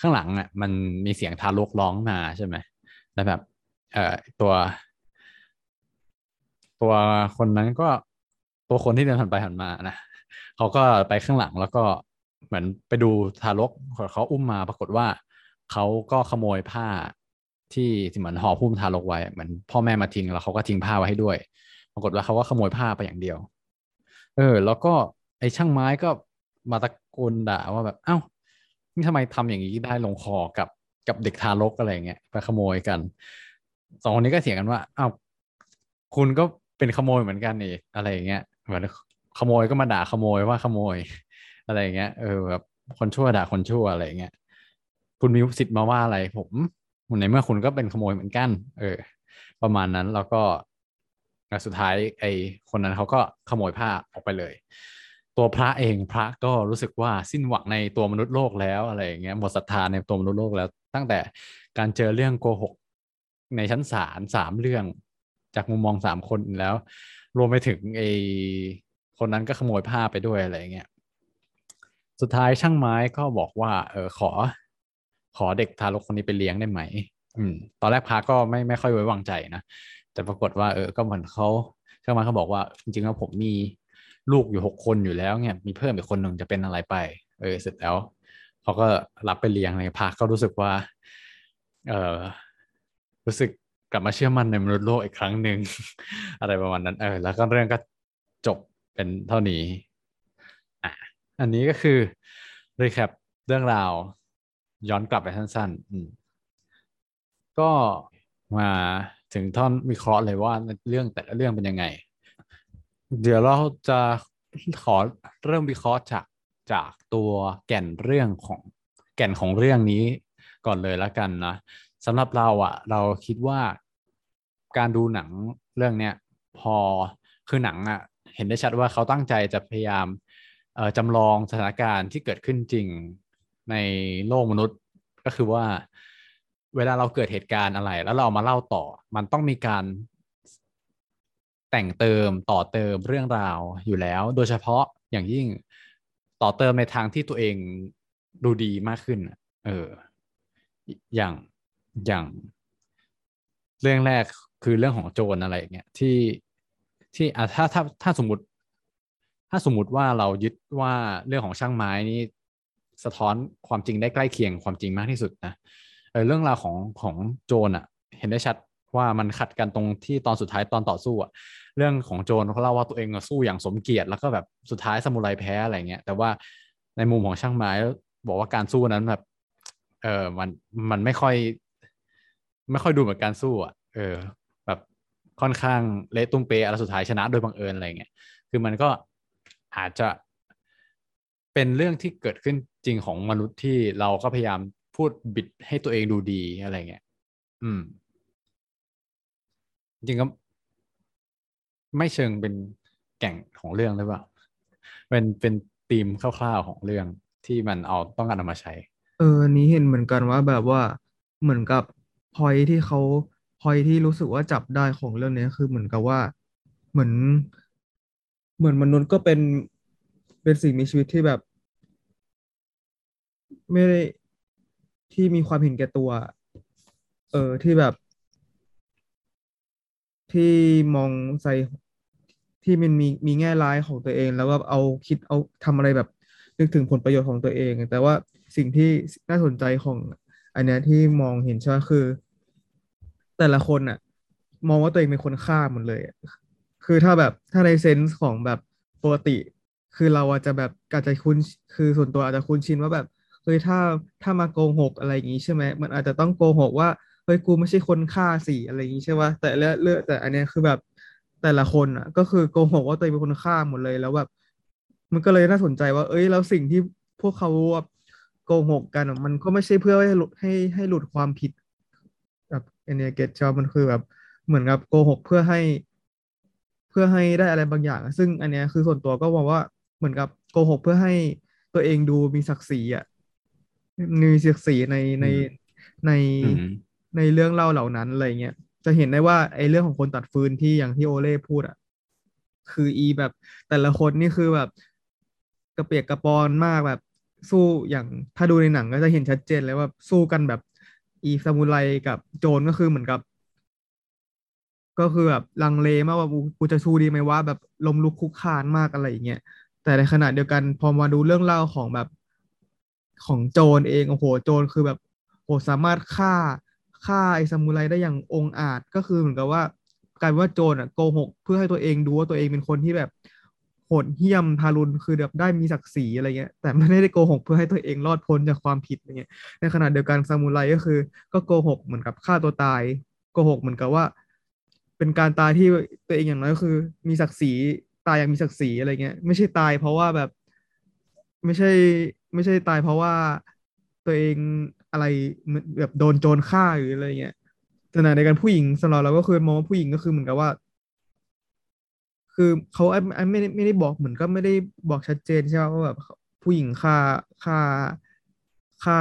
ข้างหลังอะมันมีเสียงทารกร้องมาใช่ไหมแล้วแบบ เอ่อตัว ตัวคนนั้นก็ตัวคนที่เดินผ่านไปผ่านมานะเขาก็ไปข้างหลังแล้วก็เหมือนไปดูทารกเขาอุ้มมาปรากฏว่าเขาก็ขโมยผ้า ที่เหมือนห่อหุ้มทารกไว้เหมือนพ่อแม่มาทิ้งแล้วเขาก็ทิ้งผ้าไว้ให้ด้วย ปรากฏว่าเขาก็ขโมยผ้าไปอย่างเดียว เออ แล้วก็ไอ้ช่างไม้ก็มาตะโกนด่าว่าแบบเอ้านี่ทำไมทำอย่างนี้ได้ลงคอกับกับเด็กทารกอะไรเงี้ยไปขโมยกันสองคนนี้ก็เถียงกันว่าเอ้าคุณก็เป็นขโมยเหมือนกันนี่อะไรเงี้ยเหมือนขโมยก็มาด่าขโมยว่าขโมย อะไรเงี้ยเออแบบคนชั่วด่าคนชั่วอะไรเงี้ยคุณมีสิทธิ์มาว่าอะไรผม ในเมื่อคุณก็เป็นขโมยเหมือนกัน เออ ประมาณนั้นแล้วก็สุดท้ายไอ้คนนั้นเขาก็ขโมยผ้าออกไปเลย ตัวพระเองพระก็รู้สึกว่าสิ้นหวังในตัวมนุษย์โลกแล้วอะไรอย่างเงี้ยหมดศรัทธาในตัวมนุษย์โลกแล้ว ตั้งแต่การเจอเรื่องโกหกในชั้นศาลสามเรื่องจากมุมมองสามคนแล้ว รวมไปถึงไอ้คนนั้นก็ขโมยผ้าไปด้วยอะไรอย่างเงี้ยสุดท้ายช่างไม้ก็บอกว่าเออขอ ขอเด็กทารกคนนี้ไปเลี้ยงได้ไหมอืมตอนแรกพระก็ไม่ไม่ค่อยไว้วางใจนะ แต่ปรากฏว่าเออก็เหมือนเขาเช่าม้เขาบอกว่า จริงๆแล้วผมมีลูกอยู่หกคนอยู่แล้วเนี่ยมีเพิ่มอีกคนหนึ่งจะเป็นอะไรไป เออเสร็จแล้วเขาก็รับไปเลี้ยงเลยพระก็รู้สึกว่า เออรู้สึกกลับมาเชื่อมั่นในมนุษย์โลกอีกครั้งหนึ่งอะไรประมาณนั้น เออ แล้วก็เรื่องก็จบเป็นเท่านี้อะอันนี้ก็คือรีแคปเรื่องราว ย้อนกลับไปสั้นๆก็มาถึงท่อนวิเคราะห์เลยว่าเรื่องแต่ละเรื่องเป็นยังไง เดี๋ยวเราจะขอเริ่มวิเคราะห์จากจากตัวแก่นเรื่องของแก่นของเรื่องนี้ก่อนเลยแล้วกันนะสำหรับเราอะ่ะ เราคิดว่าการดูหนังเรื่องเนี้ยพอคือหนังอะ่ะ เห็นได้ชัดว่าเขาตั้งใจจะพยายามจำลองสถานการณ์ที่เกิดขึ้นจริง ในโลกมนุษย์ก็คือว่า เวลาเราเกิดเหตุการณ์อะไร แล้วเราเอามาเล่าต่อ มันต้องมีการแต่งเติมต่อเติมเรื่องราวอยู่แล้ว โดยเฉพาะอย่างยิ่งต่อเติมในทางที่ตัวเองดูดีมากขึ้น เออ อย่างอย่างเรื่องแรกคือเรื่องของโจรอะไรอย่างเงี้ยที่ที่อะถ้าถ้าถ้าสมมติ ถ้าสมมติว่าเรายึดว่าเรื่องของช่างไม้นี้ สะท้อนความจริงได้ใกล้เคียงความจริงมากที่สุดนะเออเรื่องราวของของโจรอะเห็นได้ชัดว่ามันขัดกันตรงที่ตอนสุดท้ายตอนต่อสู้อะเรื่องของโจนเขาเล่าว่าตัวเองสู้อย่างสมเกียรติ แล้วก็แบบสุดท้ายซามูไรแพ้อะไรเงี้ยแต่ว่าในมุมของช่างไม้บอกว่าการสู้นั้นแบบเออมันมันไม่ค่อย ไม่ค่อยดูเหมือนการสู้อะเออ แบบค่อนข้างเละตุ้มเปะแล้วสุดท้ายชนะโดยบังเอิญอะไรเงี้ยคือมันก็อาจจะ เป็นเรื่องที่เกิดขึ้นจริงของมนุษย์ที่เราก็พยายามพูดบิดให้ตัวเองดูดีอะไรเงี้ย อืม จริงก็ไม่เชิงเป็นแก่งของเรื่องหรือเปล่า เป็นเป็นธีมคร่าวๆของเรื่องที่มันเอาต้องการเอามาใช้ เออนนี้เห็นเหมือนกันว่าแบบว่าเหมือนกับพอยที่เขาพอยที่รู้สึกว่าจับได้ของเรื่องนี้คือเหมือนกับว่า เหมือน เหมือนมนุษย์ก็เป็น เป็นสิ่งมีชีวิตที่แบบ ไม่ได้ที่มีความเห็นแก่ตัว เออที่แบบ ที่มองใส่ที่มันมีมีแง่ร้ายของตัวเอง แล้วก็เอาคิดเอาทำอะไรแบบนึกถึงผลประโยชน์ของตัวเอง แต่ว่าสิ่งที่น่าสนใจของ อันเนี้ยที่มองเห็นใช่ไหมคือ แต่ละคนอะมองว่าตัวเองเป็นคนฆ่าหมดเลย คือถ้าแบบถ้าในเซนส์ของแบบปกติ คือเราอาจจะแบบอาจจะคุ้นคือส่วนตัวอาจจะคุ้นชินว่าแบบเฮ้ยถ้าถ้ามาโกหกอะไรอย่างงี้ใช่ไหมมันอาจจะต้องโกหกว่าเฮ้ยกูไม่ใช่คนฆ่าสิอะไรอย่างงี้ใช่ป่ะแต่เรื่อเรื่อแต่อันเนี้ยคือแบบแต่ละคนอะ ก็คือโกหกว่าตัวเองเป็นคนฆ่าหมดเลยแล้วแบบ มันก็เลยน่าสนใจว่า เอ้ยแล้วสิ่งที่พวกเขาโกหกกันมันก็ไม่ใช่เพื่อให้หลุดให้ให้หลุดความผิดแบบอันเนี้ยเก็ตชอบมันคือแบบ เหมือนกับโกหกเพื่อให้ เพื่อให้ได้อะไรบางอย่าง ซึ่งอันเนี้ยคือส่วนตัวก็มองว่า เหมือนกับโกหกเพื่อให้ตัวเองดูมีศักดิ์ศรีอะมีศักดิ์ศรีในในในอืมในเรื่องเล่าเหล่านั้นอะไรเงี้ยจะเห็นได้ว่าไอ้เรื่องของคนตัดฟืนที่อย่างที่โอเล่พูดอะคืออีแบบแต่ละคนนี่คือแบบกระเปียกกระปอนมากแบบสู้อย่างถ้าดูในหนังก็จะเห็นชัดเจนเลยว่าสู้กันแบบ อีซามูไรกับโจรก็คือเหมือนกับ ก็คือแบบลังเลมากว่ากูกูจะสู้ดีไหมว่าแบบล้มลุกคลุกคลานมากอะไรอย่างเงี้ย แต่ในขณะเดียวกันพอมาดูเรื่องเล่าของแบบของโจรเองโอ้โหโจรคือแบบโหสามารถฆ่าฆ่าไอ้ซามูไรได้อย่างองอาจก็คือเหมือนกับว่ากลายเป็นว่าโจรอะโกหก เพื่อให้ตัวเองดูว่าตัวเองเป็นคนที่แบบโหดเหี้ยมทารุณคือแบบได้มีศักดิ์ศรีอะไรเงี้ยแต่ไม่ได้โกหกเพื่อให้ตัวเองรอดพ้นจากความผิดอะไรเงี้ยในขณะเดียวกันซามูไรก็คือ ก็โกหกเหมือนกับฆ่าตัวตายโกหกเหมือนกับว่า เป็นการตายที่ตัวเองอย่างน้อยก็คือ มีศักดิ์ศรี ตายอย่างมีศักดิ์ศรีอะไรเงี้ย ไม่ใช่ตายเพราะว่าแบบ ไม่ใช่ ไม่ใช่ตายเพราะว่าตัวเองอะไรแบบโดนโจรฆ่าหรืออะไรเงี้ยแต่ในการผู้หญิงสำหรับเราก็คือมองว่าผู้หญิงก็คือเหมือนกับว่า คือเขาไอ้ไอ้ไม่ได้ไม่ได้บอกเหมือนก็ไม่ได้บอกชัดเจนใช่ไหมว่าแบบผู้หญิงฆ่าฆ่าฆ่า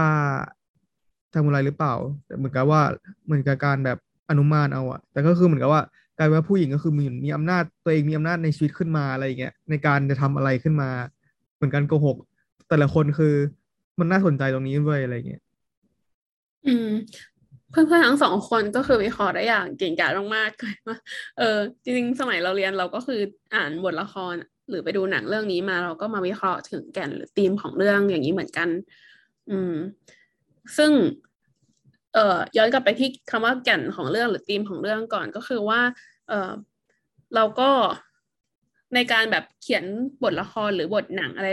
ทำอะไรหรือเปล่า แต่เหมือนกับว่าเหมือนกับการแบบอนุมานเอาอะแต่ก็คือเหมือนกับว่า กลายเป็นว่าผู้หญิงก็คือมีมีอำนาจตัวเองมีอำนาจในชีวิตขึ้นมาอะไรอย่างเงี้ยในการจะทำอะไรขึ้นมา เหมือนกันโกหก แต่ละคนคือมันน่าสนใจตรงนี้ด้วยอะไรเงี้ยอืมเพื่อนๆทั้งสองคนก็คือวิเคราะห์ได้อย่างเก่งกาจมากๆเลยว่าเออจริงๆ สมัยเราเรียนเราก็คืออ่านบทละคร หรือไปดูหนังเรื่องนี้มาเราก็มาวิเคราะห์ถึงแก่นหรือธีมของเรื่องอย่างนี้เหมือนกัน อืม ซึ่ง เอ่อย้อนกลับไปที่คำว่าแก่นของเรื่องหรือธีมของเรื่องก่อนก็คือว่าเออเราก็ในการแบบเขียนบทละครหรือบทหนังอะไร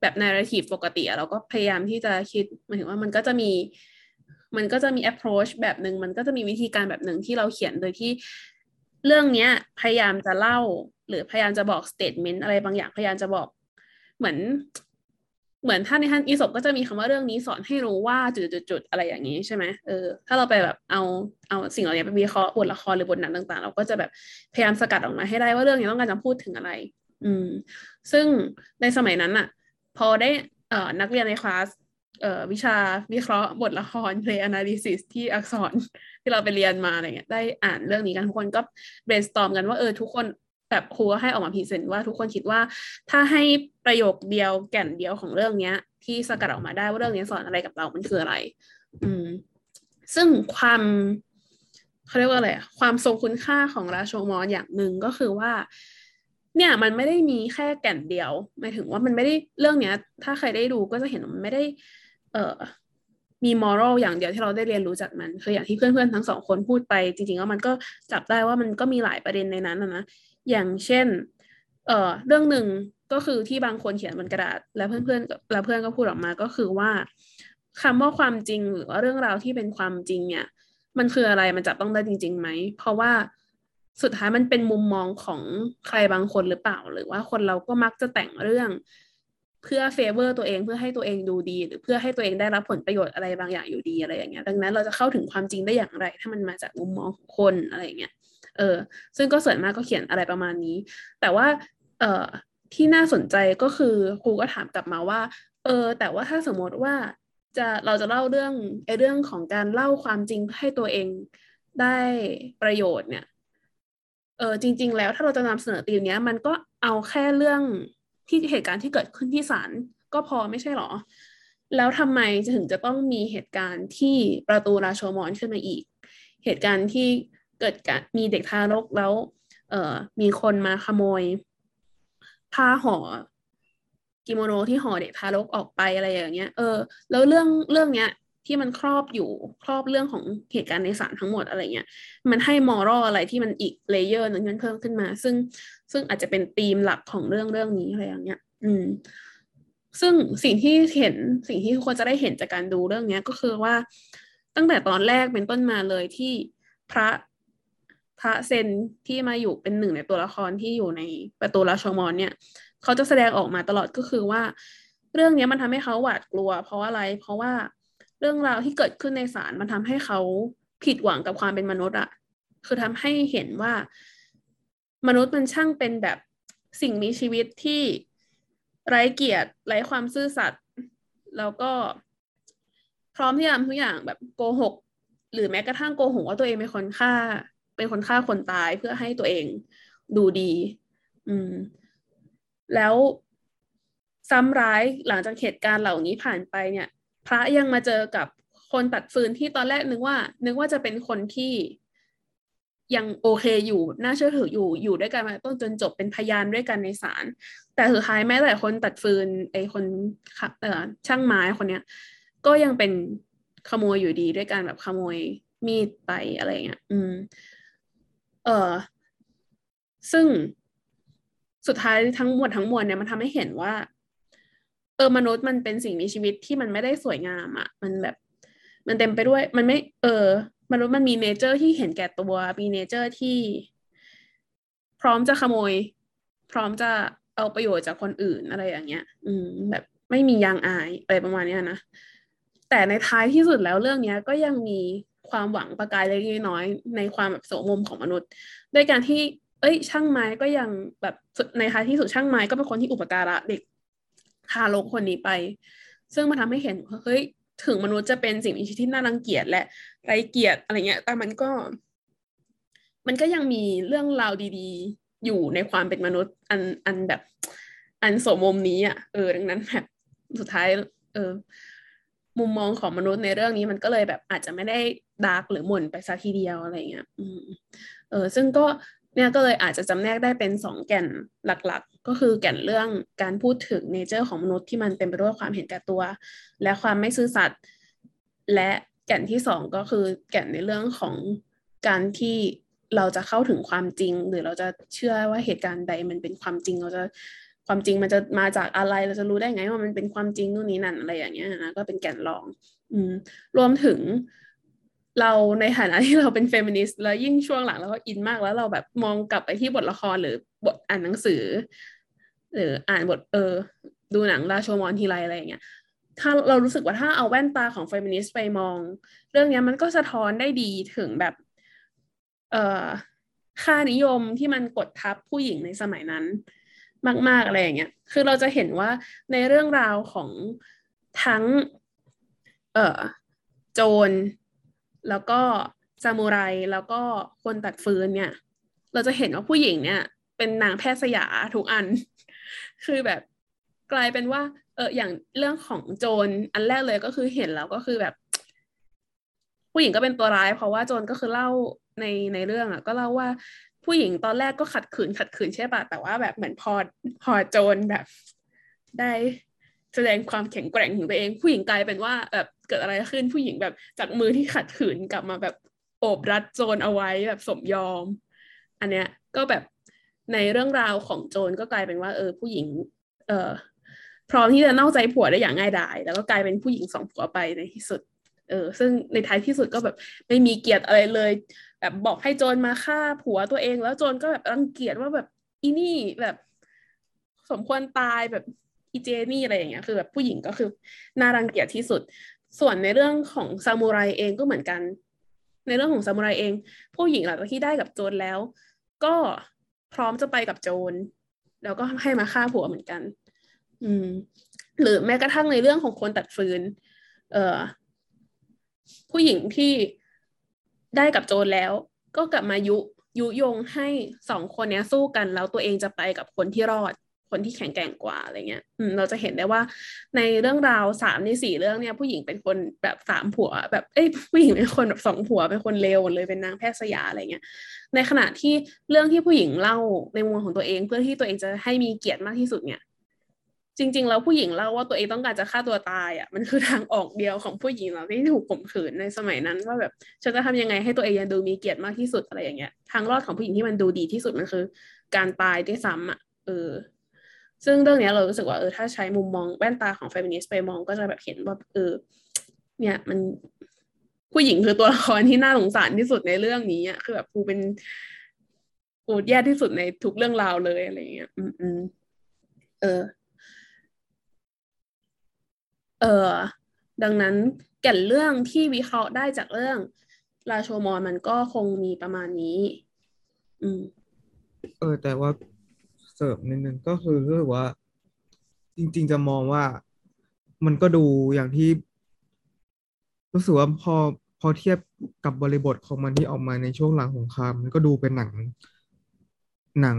แบบนาราทีฟปกติเราก็พยายามที่จะคิดหมายถึงว่ามันก็จะมีมันก็จะมี approach แบบหนึ่งมันก็จะมีวิธีการแบบหนึ่งที่เราเขียนโดยที่เรื่องเนี้ยพยายามจะเล่า หรือพยายามจะบอก statement อะไรบางอย่างพยายามจะบอก เหมือน เหมือนถ้าในท่านอีสบก็จะมีคำว่าเรื่องนี้สอนให้รู้ว่าจุดๆๆอะไรอย่างนี้ใช่ไหมเออถ้าเราไปแบบเอาเอาสิ่งเหล่านี้ไปวิเคราะห์บทละครหรือบทหนังต่าง ๆ เราก็จะแบบพยายามสกัดออกมาให้ได้ว่าเรื่องนี้ต้องการจะพูดถึงอะไร อืม ซึ่งในสมัยนั้นอะพอได้เอ่อนักเรียนในคลาสเอ่อวิชาวิเคราะห์บทละคร play analysis ที่อักษรที่เราไปเรียนมาอะไรเงี้ยได้อ่านเรื่องนี้กันทุกคนก็ brainstorm กันว่าเออทุกคน แบบครูก็ให้ออกมา present ว่าทุกคนคิดว่า ถ้าให้ประโยคเดียวแก่นเดียวของเรื่องเนี้ย ที่สกัดออกมาได้ว่าเรื่องนี้สอนอะไรกับเรา มันคืออะไร อืม ซึ่งความเขาเรียกว่าอะไรอะความทรงคุณค่าของราโชมอนอย่างหนึ่งก็คือว่า เนี่ยมันไม่ได้มีแค่แก่นเดียวหมายถึงว่ามันไม่ได้เรื่องเนี้ย ถ้าใครได้ดูก็จะเห็นว่ามันไม่ได้ เอ่อมีมอรัลอย่างเดียวที่เราได้เรียนรู้จากมันคืออย่างที่เพื่อนๆทั้งสองคนพูดไป จริงๆแล้วมันก็จับได้ว่ามันก็มีหลายประเด็นในนั้นนะ อย่างเช่น เอ่อ เรื่องหนึ่งก็คือที่บางคนเขียนบนกระดาษ แล้วเพื่อนๆแล้วเพื่อนก็พูดออกมาก็คือว่าคำว่าความจริงหรือว่าเรื่องราวที่เป็นความจริงเนี่ย มันคืออะไรมันจับต้องได้จริงๆไหม เพราะว่าสุดท้ายมันเป็นมุมมองของใครบางคนหรือเปล่า หรือว่าคนเราก็มักจะแต่งเรื่อง เพื่อเฟเวอร์ตัวเองเพื่อให้ตัวเองดูดี หรือเพื่อให้ตัวเองได้รับผลประโยชน์อะไรบางอย่างอยู่ดีอะไรอย่างเงี้ย ดังนั้นเราจะเข้าถึงความจริงได้อย่างไร ถ้ามันมาจากมุมมองของคนอะไรอย่างเงี้ย เออซึ่งก็ส่วนมากก็เขียนอะไรประมาณนี้ แต่ว่าเออที่น่าสนใจก็คือครูก็ถามกลับมาว่า เออ แต่ว่าถ้าสมมติว่าจะเราจะเล่าเรื่องไอ้เรื่องของการเล่าความจริงให้ตัวเองได้ประโยชน์เนี่ย เออจริง ๆ แล้วถ้าเราจะนำเสนอตีมเนี้ย มันก็เอาแค่เรื่องที่เหตุการณ์ที่เกิดขึ้นที่ศาลก็พอไม่ใช่หรอ แล้วทำไมถึงจะต้องมีเหตุการณ์ที่ประตูราโชมอนขึ้นมาอีก เหตุการณ์ที่ เกิดการมีเด็กทารกแล้ว เอ่อมีคนมาขโมยผ้าห่อกิโมโนที่ห่อเด็กทารกออกไปอะไรอย่างเงี้ย เออ แล้วเรื่องเรื่องเนี้ยที่มันครอบอยู่ครอบเรื่องของเหตุการณ์ในศาลทั้งหมดอะไรเงี้ย มันให้ moral อะไรที่มันอีก layer นึงเพิ่มขึ้นมา ซึ่งซึ่งอาจจะเป็นธีมหลักของเรื่องเรื่องนี้อะไรอย่างเงี้ย อืม ซึ่งสิ่งที่เห็นสิ่งที่ทุกควรจะได้เห็นจากการดูเรื่องเนี้ยก็คือว่าตั้งแต่ตอนแรกเป็นต้นมาเลยที่พระ พระเซนที่มาอยู่เป็นหนึ่งในตัวละครที่อยู่ในประตูราชมอนเนี่ยเขาจะแสดงออกมาตลอดก็คือว่า เรื่องนี้มันทำให้เขาหวาดกลัว เพราะอะไร เพราะว่าเรื่องราวที่เกิดขึ้นในศาลมันทำให้เขาผิดหวังกับความเป็นมนุษย์อะคือทำให้เห็นว่ามนุษย์มันช่างเป็นแบบสิ่งมีชีวิตที่ไร้เกียรติไร้ความซื่อสัตย์แล้วก็พร้อมที่จะทำทุกอย่างแบบโกหก หรือแม้กระทั่งโกหกว่าตัวเองเป็นคนฆ่า เป็นคนฆ่าคนตายเพื่อให้ตัวเองดูดี อืม แล้วซ้ำร้ายหลังจากเหตุการณ์เหล่านี้ผ่านไปเนี่ย พระยังมาเจอกับคนตัดฟืนที่ตอนแรกนึกว่า นึกว่าจะเป็นคนที่ยังโอเคอยู่ น่าเชื่อถืออยู่อยู่ด้วยกันมาต้นจนจบเป็นพยานด้วยกันในศาลแต่สุดท้ายแม้แต่คนตัดฟืนไอ้คนเอ่อช่างไม้คนเนี้ย ก็ยังเป็นขโมยอยู่ดีด้วยการแบบขโมยมีดไปอะไรเงี้ย อืม เออซึ่งสุดท้ายทั้งหมดทั้งมวลเนี่ยมันทำให้เห็นว่า เออมนุษย์มันเป็นสิ่งมีชีวิตที่มันไม่ได้สวยงามอะ่ะ มันแบบ มันเต็มไปด้วย มันไม่ เออ มนุษย์มันมี nature ที่เห็นแก่ตัว มี nature ที่ พร้อมจะขโมย พร้อมจะเอาประโยชน์จากคนอื่นอะไรอย่างเงี้ย อืม แบบไม่มียางอายอะไรประมาณเนี้ยนะแต่ในท้ายที่สุดแล้วเรื่องเนี้ย ก็ยังมี ความหวังประกายเล็กน้อยในความแบบโสมมของมนุษย์ ด้วยการที่ เอ้ย ช่างไม้ก็ยังแบบในท้ายที่สุดช่างไม้ก็เป็นคนที่อุปการะเด็กทารกคนนี้ไป ซึ่งมาทำให้เห็นเฮ้ยถึงมนุษย์จะเป็นสิ่งมีชีวิตที่น่ารังเกียจและไรเกียรติอะไรเงี้ย แต่มันก็ มันก็ยังมีเรื่องราวดีๆ อยู่ในความเป็นมนุษย์ อันอันแบบ อันโสมมนี้อะเออดังนั้นแบบสุดท้าย เออ มุมมองของมนุษย์ในเรื่องนี้มันก็เลยแบบอาจจะไม่ได้ดาร์กหรือหม่นไปซะทีเดียวอะไรเงี้ยอืมเออซึ่งก็เนี่ยก็เลยอาจจะจำแนกได้เป็นสองแก่นหลักๆ ก็คือแก่นเรื่องการพูดถึงเนเจอร์ของมนุษย์ที่มันเต็มไปด้วยความเห็นแก่ตัว และความไม่ซื่อสัตย์และแก่นที่สองก็คือแก่นในเรื่องของการที่เราจะเข้าถึงความจริง หรือเราจะเชื่อว่าเหตุการณ์ใดมันเป็นความจริง เราจะ ความจริงมันจะมาจากอะไรเราจะรู้ได้ไงว่ามันเป็นความจริงนู่นนี่นั่นอะไรอย่างเงี้ยนะก็เป็นแก่นรอง อืมรวมถึงเราในฐานะที่เราเป็นเฟมินิสต์แล้วยิ่งช่วงหลังเราก็อินมากแล้วเราแบบมองกลับไปที่บทละครหรือบทอ่านหนังสือ หรืออ่านบทเออ ดูหนังราโชมอนทีไรอะไรอย่างเงี้ยถ้าเรารู้สึกว่าถ้าเอาแว่นตาของเฟมินิสต์ไปมอง เรื่องนี้มันก็สะท้อนได้ดีถึงแบบ เอ่อค่านิยมที่มันกดทับผู้หญิงในสมัยนั้น มาก ๆ อะไรอย่างเงี้ย คือเราจะเห็นว่าในเรื่องราวของทั้ง เอ่อ โจร แล้วก็ซามูไร แล้วก็คนตัดฟืนเนี่ย เราจะเห็นว่าผู้หญิงเนี่ย เป็นนางแพทย์สยาทุกอัน คือแบบกลายเป็นว่า เอออย่างเรื่องของโจรอันแรกเลยก็คือเห็นแล้วก็คือแบบ ผู้หญิงก็เป็นตัวร้าย เพราะว่าโจรก็คือเล่าในในเรื่องอะ ก็เล่าว่า ผู้หญิงตอนแรกก็ขัดขืนขัดขืนใช่ป่ะแต่ว่าแบบเหมือนพอพอโจรแบบ ได้แสดงความแข็งแกร่งของตัวเอง ผู้หญิงกลายเป็นว่าแบบเกิดอะไรขึ้นผู้หญิงแบบจากมือที่ขัดขืนกลับมาแบบโอบรัดโจรเอาไว้แบบสมยอม อันเนี้ยก็แบบในเรื่องราวของโจรก็กลายเป็นว่า เออ ผู้หญิง เออพร้อมที่จะนอกใจผัวได้อย่างง่ายดายแล้วก็กลายเป็นผู้หญิงสองผัวไปในที่สุด เออซึ่งในท้ายที่สุดก็แบบไม่มีเกียรติอะไรเลย แบบบอกให้โจรมาฆ่าผัวตัวเอง แล้วโจรก็แบบรังเกียจว่าแบบอีนี่แบบสมควรตายแบบอีเจนี่อะไรอย่างเงี้ยคือแบบผู้หญิงก็คือน่ารังเกียจที่สุด ส่วนในเรื่องของซามูไรเองก็เหมือนกัน ในเรื่องของซามูไรเอง ผู้หญิงหลังจากที่ได้กับโจรแล้ว ก็พร้อมจะไปกับโจรแล้วก็ให้มาฆ่าผัวเหมือนกัน อืม หรือแม้กระทั่งในเรื่องของคนตัดฟืน เอ่อ ผู้หญิงที่ได้กับโจรแล้ว ก็กลับมายุยุยงให้สองคนนี้สู้กันแล้วตัวเองจะไปกับคนที่รอดคนที่แข็งแกร่งกว่าอะไรเงี้ยอืมเราจะเห็นได้ว่าในเรื่องราวสามในสี่เรื่องเนี่ย ผู้หญิงเป็นคนแบบสามผัว แบบเอ้ยผู้หญิงเป็นคนแบบสองผัวเป็นคนเลวหมดเลยเป็นนางแพทย์สยาอะไรเงี้ย ในขณะที่เรื่องที่ผู้หญิงเล่าในมุมของตัวเองเพื่อที่ตัวเองจะให้มีเกียรติมากที่สุดเนี่ย จริง ๆ แล้วผู้หญิงเล่าว่าตัวเองต้องการจะฆ่าตัวตายอะมันคือทางออกเดียวของผู้หญิงเราที่ถูกข่มขืนในสมัยนั้น ว่าแบบฉันจะทำยังไงให้ตัวเองยังดูมีเกียรติมากที่สุดอะไรอย่างเงี้ยทางรอดของผู้หญิงที่มันดูดีที่สุดมันคือ การตายด้วยซ้ำอะเออซึ่งเรื่องนี้เรารู้สึกว่าเออถ้าใช้มุมมองแว่นตาของเฟมินิสต์ไปมองก็จะแบบเห็นว่าเออเนี่ยมันผู้หญิงคือตัวละครที่น่าสงสารที่สุดในเรื่องนี้อะคือแบบกูเป็นกูแย่ที่สุดในทุกเรื่องราวเลยอะไรเงี้ย อืมอืมเออ เออดังนั้นแก่นเรื่องที่วิเคราะห์ได้จากเรื่องราโชมอนมันก็คงมีประมาณนี้ อืม เออ แต่ว่าเสริมนิดนึงก็คือรู้สึกว่า จริง ๆ จะมองว่ามันก็ดูอย่างที่ รู้สึกว่าพอพอเทียบกับบริบทของมันที่ออกมาในช่วงหลังสงครามมันก็ดูเป็นหนัง หนัง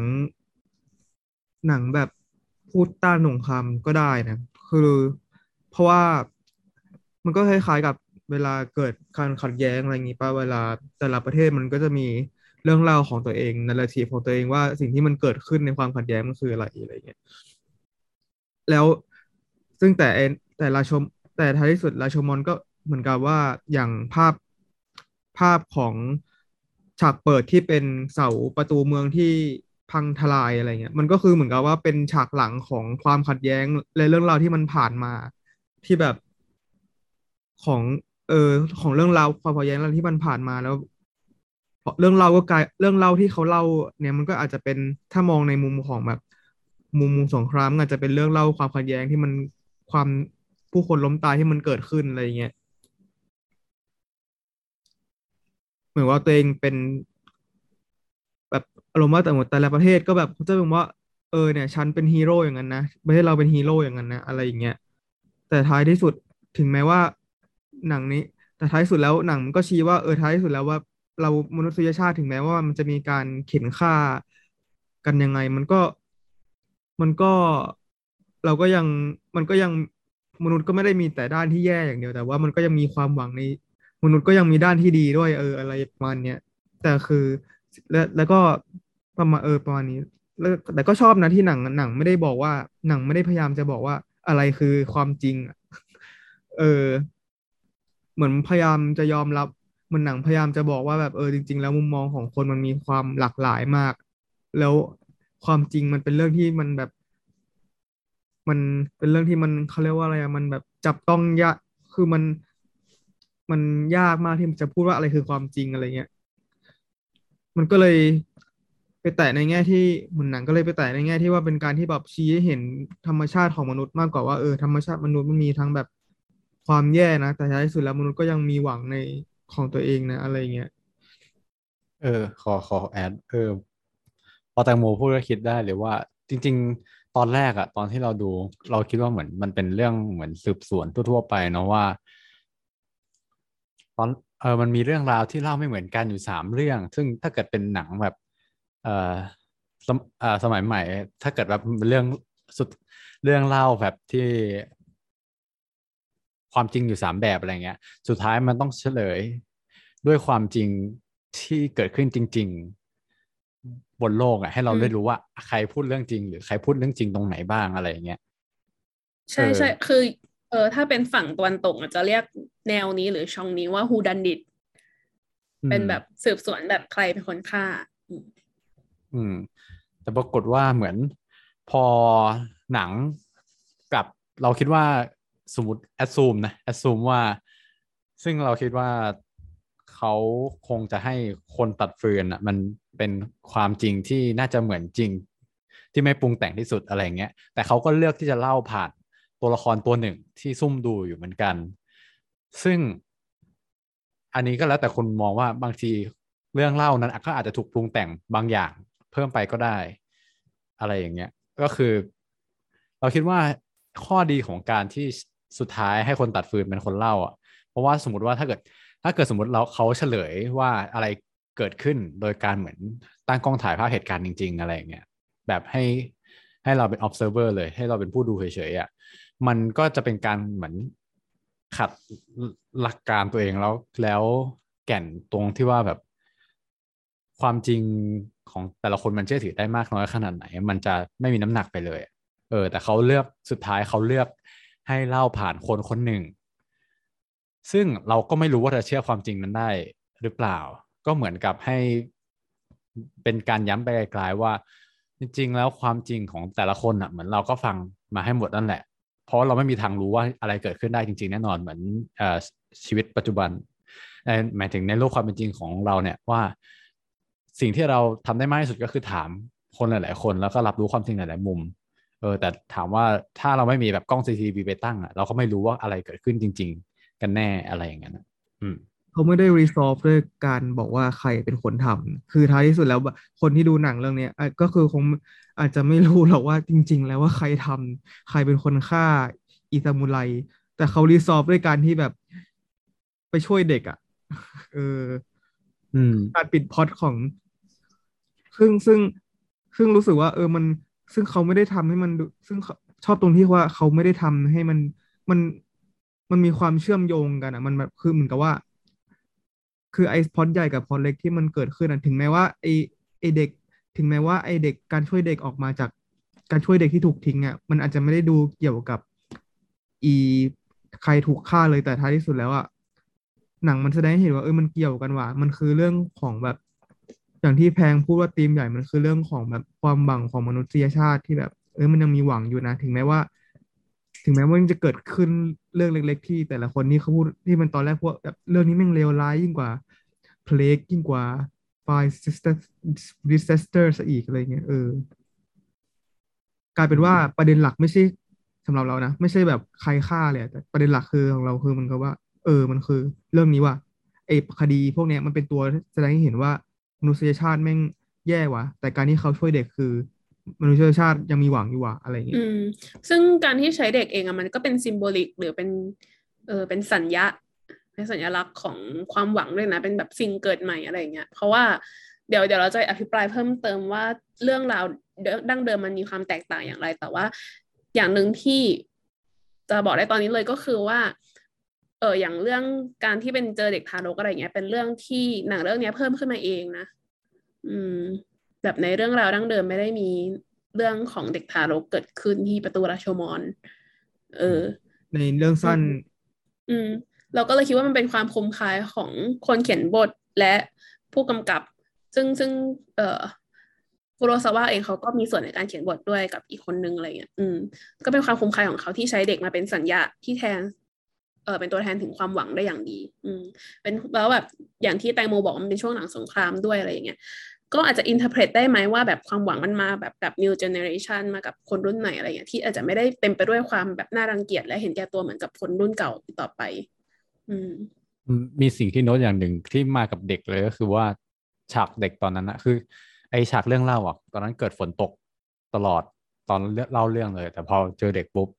หนังแบบพูดต้านสงครามก็ได้นะคือ เพราะว่ามันก็คล้ายๆกับเวลาเกิดการขัดแย้งอะไรอย่างงี้ป่ะเวลาแต่ละประเทศมันก็จะมีเรื่องเล่าของตัวเองนาราทีของตัวเองว่าสิ่งที่มันเกิดขึ้นในความขัดแย้งมันคืออะไรอะไรเงี้ยแล้วซึ่งแต่แต่ราชมแต่ท้ายที่สุดราชมอนก็เหมือนกับว่าอย่างภาพภาพของฉากเปิดที่เป็นเสาประตูเมืองที่พังทลายอะไรเงี้ยมันก็คือเหมือนกับว่าเป็นฉากหลังของความขัดแย้งและเรื่องราวที่มันผ่านมา ที่แบบของเออของเรื่องราวความขัดแย้งอะไรที่มันผ่านมาแล้วเรื่องเล่าก็กลายเรื่องเล่าที่เขาเล่า เนี่ยมันก็อาจจะเป็นถ้ามองในมุมของแบบ มุมมุมสงครามอาจจะเป็นเรื่องเล่าความขัดแย้งที่มันความผู้คนล้มตายที่มันเกิดขึ้นอะไรอย่างเงี้ยเหมือนว่าตัวเองเป็น แบบอารมณ์ว่าแต่หมดแต่ละประเทศก็แบบเขาจะเป็นว่า เออเนี่ย ฉันเป็นฮีโร่อย่างนั้นนะประเทศเราเป็นฮีโร่อย่างนั้นนะอะไรอย่างเงี้ย แต่ท้ายที่สุดถึงแม้ว่าหนังนี้ แต่ท้ายสุดแล้วหนังมันก็ชี้ว่าเออท้ายสุดแล้วว่าเรามนุษยชาติถึงแม้ว่ามันจะมีการเข็นฆ่ากันยังไง มันก็มันก็เราก็ยังมันก็ยังมนุษย์ก็ไม่ได้มีแต่ด้านที่แย่อย่างเดียวแต่ว่ามันก็ยังมีความหวังในมนุษย์ก็ยังมีด้านที่ดีด้วยเอออะไรประมาณเนี้ยแต่คือแล้วแล้วก็ประมาณเออประมาณนี้แล้วแต่ก็ชอบนะที่หนังหนังไม่ได้บอกว่าหนังไม่ได้พยายามจะบอกว่า อะไรคือความจริงเออ เหมือนพยายามจะยอมรับมือนหนังพยายามจะบอกว่าแบบเออจริง ๆ แล้วมุมมองของคนมันมีความหลากหลายมาก แล้วความจริงมันเป็นเรื่องที่มันแบบ มันเป็นเรื่องที่มันเขาเรียกว่าอะไรอะมันแบบจับต้องยากคือมันมันยากมากที่จะพูดว่าอะไรคือความจริงอะไรเงี้ย มันก็เลย ไปแตะในแง่ที่เหมือนหนังก็เลยไปแตะในแง่ที่ว่าเป็นการที่แบบชี้ให้เห็นธรรมชาติของมนุษย์มากกว่าว่าเออธรรมชาติมนุษย์มันมีทั้งแบบความแย่นะ แต่ท้ายที่สุดแล้วมนุษย์ก็ยังมีหวังในของตัวเองนะ อะไรเงี้ยเออ ขอขอแอดเออพอแตงโมพูดก็คิดได้เลยว่า จริง ๆ ตอนแรกอะตอนที่เราดู เราคิดว่าเหมือนมันเป็นเรื่องเหมือนสืบสวนทั่ว ๆ ไปเนาะว่า ตอนเออมันมีเรื่องราวที่เล่าไม่เหมือนกันอยู่สามเรื่อง ซึ่งถ้าเกิดเป็นหนังแบบ เอ่อสมเอ่อสมัยใหม่ ถ้าเกิดแบบเรื่องสุดเรื่องเล่าแบบที่ความจริงอยู่สามแบบอะไรเงี้ย สุดท้ายมันต้องเฉลยด้วยความจริงที่เกิดขึ้นจริง ๆ บนโลกอะ ให้เราอืมได้รู้ว่าใครพูดเรื่องจริง หรือใครพูดเรื่องจริงตรงไหนบ้างอะไรอย่างเงี้ยใช่เออใช่คือเออถ้าเป็นฝั่งตะวันตกอาจจะเรียกแนวนี้หรือช่องนี้ว่า Who Done It เป็นแบบสืบสวนแบบใครเป็นคนฆ่า อืม แต่ปรากฏว่าเหมือนพอหนังกับเราคิดว่าสมมติแอดซูมนะแอดซูมว่า ซึ่งเราคิดว่าเขาคงจะให้คนตัดฟืนอะ มันเป็นความจริงที่น่าจะเหมือนจริง ที่ไม่ปรุงแต่งที่สุดอะไรเงี้ย แต่เขาก็เลือกที่จะเล่าผ่านตัวละครตัวหนึ่งที่ซุ่มดูอยู่เหมือนกัน ซึ่งอันนี้ก็แล้วแต่คนมองว่าบางทีเรื่องเล่านั้นก็อาจจะถูกปรุงแต่งบางอย่าง พิ่มไปก็ได้ อะไรอย่างเงี้ย ก็คือ เราคิดว่าข้อดีของการที่สุดท้ายให้คนตัดฟืนเป็นคนเล่าอะ เพราะว่าสมมติว่าถ้าเกิด ถ้าเกิดสมมติเราเขาเฉลยว่าอะไรเกิดขึ้นโดยการเหมือนตั้งกล้องถ่ายภาพเหตุการณ์จริง ๆ อะไรอย่างเงี้ยแบบให้ให้เราเป็น observer เลย ให้เราเป็นผู้ดูเฉยๆอะมันก็จะเป็นการเหมือนขัดหลักการตัวเองแล้วแล้วแก่นตรงที่ว่าแบบความจริง ของแต่ละคนมันเชื่อถือได้มากน้อยขนาดไหน มันจะไม่มีน้ำหนักไปเลย เออ แต่เขาเลือกสุดท้ายเขาเลือกให้เล่าผ่านคนคนหนึ่ง ซึ่งเราก็ไม่รู้ว่าจะเชื่อความจริงนั้นได้หรือเปล่า ก็เหมือนกับให้เป็นการย้ำไปไกลๆว่า จริงๆ แล้วความจริงของแต่ละคนอะ เหมือนเราก็ฟังมาให้หมดนั่นแหละ เพราะเราไม่มีทางรู้ว่าอะไรเกิดขึ้นได้จริง ๆ แน่นอนเหมือนอชีวิตปัจจุบันหมายถึงในโลกความเป็นจริงของเราเนี่ยว่า สิ่งที่เราทำได้มากที่สุดก็คือถามคนหลาย ๆ คนแล้วก็รับรู้ความจริงหลาย ๆ มุมเออแต่ถามว่าถ้าเราไม่มีแบบกล้อง CCTV ไปตั้งอะเราก็ไม่รู้ว่าอะไรเกิดขึ้นจริง ๆ กันแน่อะไรอย่างเงี้ยอืมเขาไม่ได้ resolve ด้วยการบอกว่าใครเป็นคนทำคือท้ายที่สุดแล้วคนที่ดูหนังเรื่องนี้อะก็คือคงอาจจะไม่รู้หรอกว่าจริง ๆ แล้วว่าใครทำใครเป็นคนฆ่าอิซามุไรแต่เขา resolve ด้วยการที่แบบไปช่วยเด็กอะเออ การปิดพอตของ ซึ่งซึ่งซึ่งรู้สึกว่า เออมัน ซึ่งเขาไม่ได้ทำให้มันซึ่งชอบตรงที่ว่าเขาไม่ได้ทำให้มันมันมันมีความเชื่อมโยงกันอะ มันแบบคือเหมือนกับว่า คือไอ้พอดใหญ่กับพอดเล็กที่มันเกิดขึ้นอะถึงแม้ว่าไอ้ไอ้เด็ก ถึงแม้ว่าไอ้เด็กการช่วยเด็กออกมาจากการช่วยเด็กที่ถูกทิ้งอะมันอาจจะไม่ได้ดูเกี่ยวกับ อีใครถูกฆ่าเลยแต่ท้ายที่สุดแล้วอะ หนังมันแสดงให้เห็นว่าเออมันเกี่ยวกันว่ะมันคือเรื่องของแบบ อย่างที่แพงพูดว่าธีมใหญ่มันคือเรื่องของแบบความหวังของมนุษยชาติที่แบบ เออมันยังมีหวังอยู่นะ ถึงแม้ว่า ถึงแม้ว่ามันจะเกิดขึ้นเรื่องเล็ก ๆ ที่แต่ละคนนี่เขาพูดที่มันตอนแรกพวกแบบเรื่องนี้แม่งเลวร้ายยิ่งกว่า plague ยิ่งกว่าไฟ disaster disaster ซะอีกอะไรเงี้ยเออกลายเป็นว่าประเด็นหลักไม่ใช่สำหรับเรานะ ไม่ใช่แบบใครฆ่าเลยแต่ประเด็นหลักคือของเราคือมันก็ว่า เออมันคือเรื่องนี้ว่าไอ้คดีพวกเนี้ยมันเป็นตัวแสดงให้เห็นว่ามนุษยชาติแม่งแย่ว่ะ แต่การที่เขาช่วยเด็กคือ มนุษยชาติยังมีหวังอยู่ว่ะอะไรอย่างเงี้ยซึ่งการที่ใช้เด็กเองอะมันก็เป็นซิมโบลิกหรือเป็นเออเป็นสัญญาเป็นสัญลักษณ์ของความหวังด้วยนะ เป็นแบบสิ่งเกิดใหม่อะไรเงี้ยเพราะว่าเดี๋ยวเดี๋ยวเราจะอภิปรายเพิ่มเติมว่าเรื่องราวดั้งเดิมมันมีความแตกต่างอย่างไร แต่ว่าอย่างหนึ่งที่จะบอกได้ตอนนี้เลยก็คือว่า เอออย่างเรื่องการที่เป็นเจอเด็กทารกอะไรเงี้ย เป็นเรื่องที่หนังเรื่องนี้เพิ่มขึ้นมาเองนะ อืม แบบในเรื่องราวดั้งเดิมไม่ได้มีเรื่องของเด็กทารกเกิดขึ้นที่ประตูราชมอนเออ ในเรื่องสั้น อืม เราก็เลยคิดว่ามันเป็นความคมคายของคนเขียนบทและผู้กำกับ ซึ่งซึ่ง เอ่อคุโรซาวะเองเขาก็มีส่วนในการเขียนบทด้วยกับอีกคนนึงอะไรเงี้ย อืม ก็เป็นความคมคายของเขาที่ใช้เด็กมาเป็นสัญญาที่แทนเออเป็นตัวแทนถึงความหวังได้อย่างดี อืมเป็นแล้วแบบอย่างที่แตงโมบอกมันเป็นช่วงหลังสงครามด้วยอะไรอย่างเงี้ยก็อาจจะอินเทอร์เพรตได้ไหมว่าแบบความหวังมันมาแบบกับ new generation มากับคนรุ่นใหม่อะไรอย่างเงี้ยที่อาจจะไม่ได้เต็มไปด้วยความแบบน่ารังเกียจและเห็นแก่ตัวเหมือนกับคนรุ่นเก่าต่อไป อืมมีสิ่งที่โน้ตอย่างหนึ่งที่มากับเด็กเลยก็คือว่าฉากเด็กตอนนั้นนะคือ ไอฉากเรื่องเล่าอะตอนนั้นเกิดฝนตกตลอดตอนเล่าเรื่องเลย แต่พอเจอเด็กปุ๊บ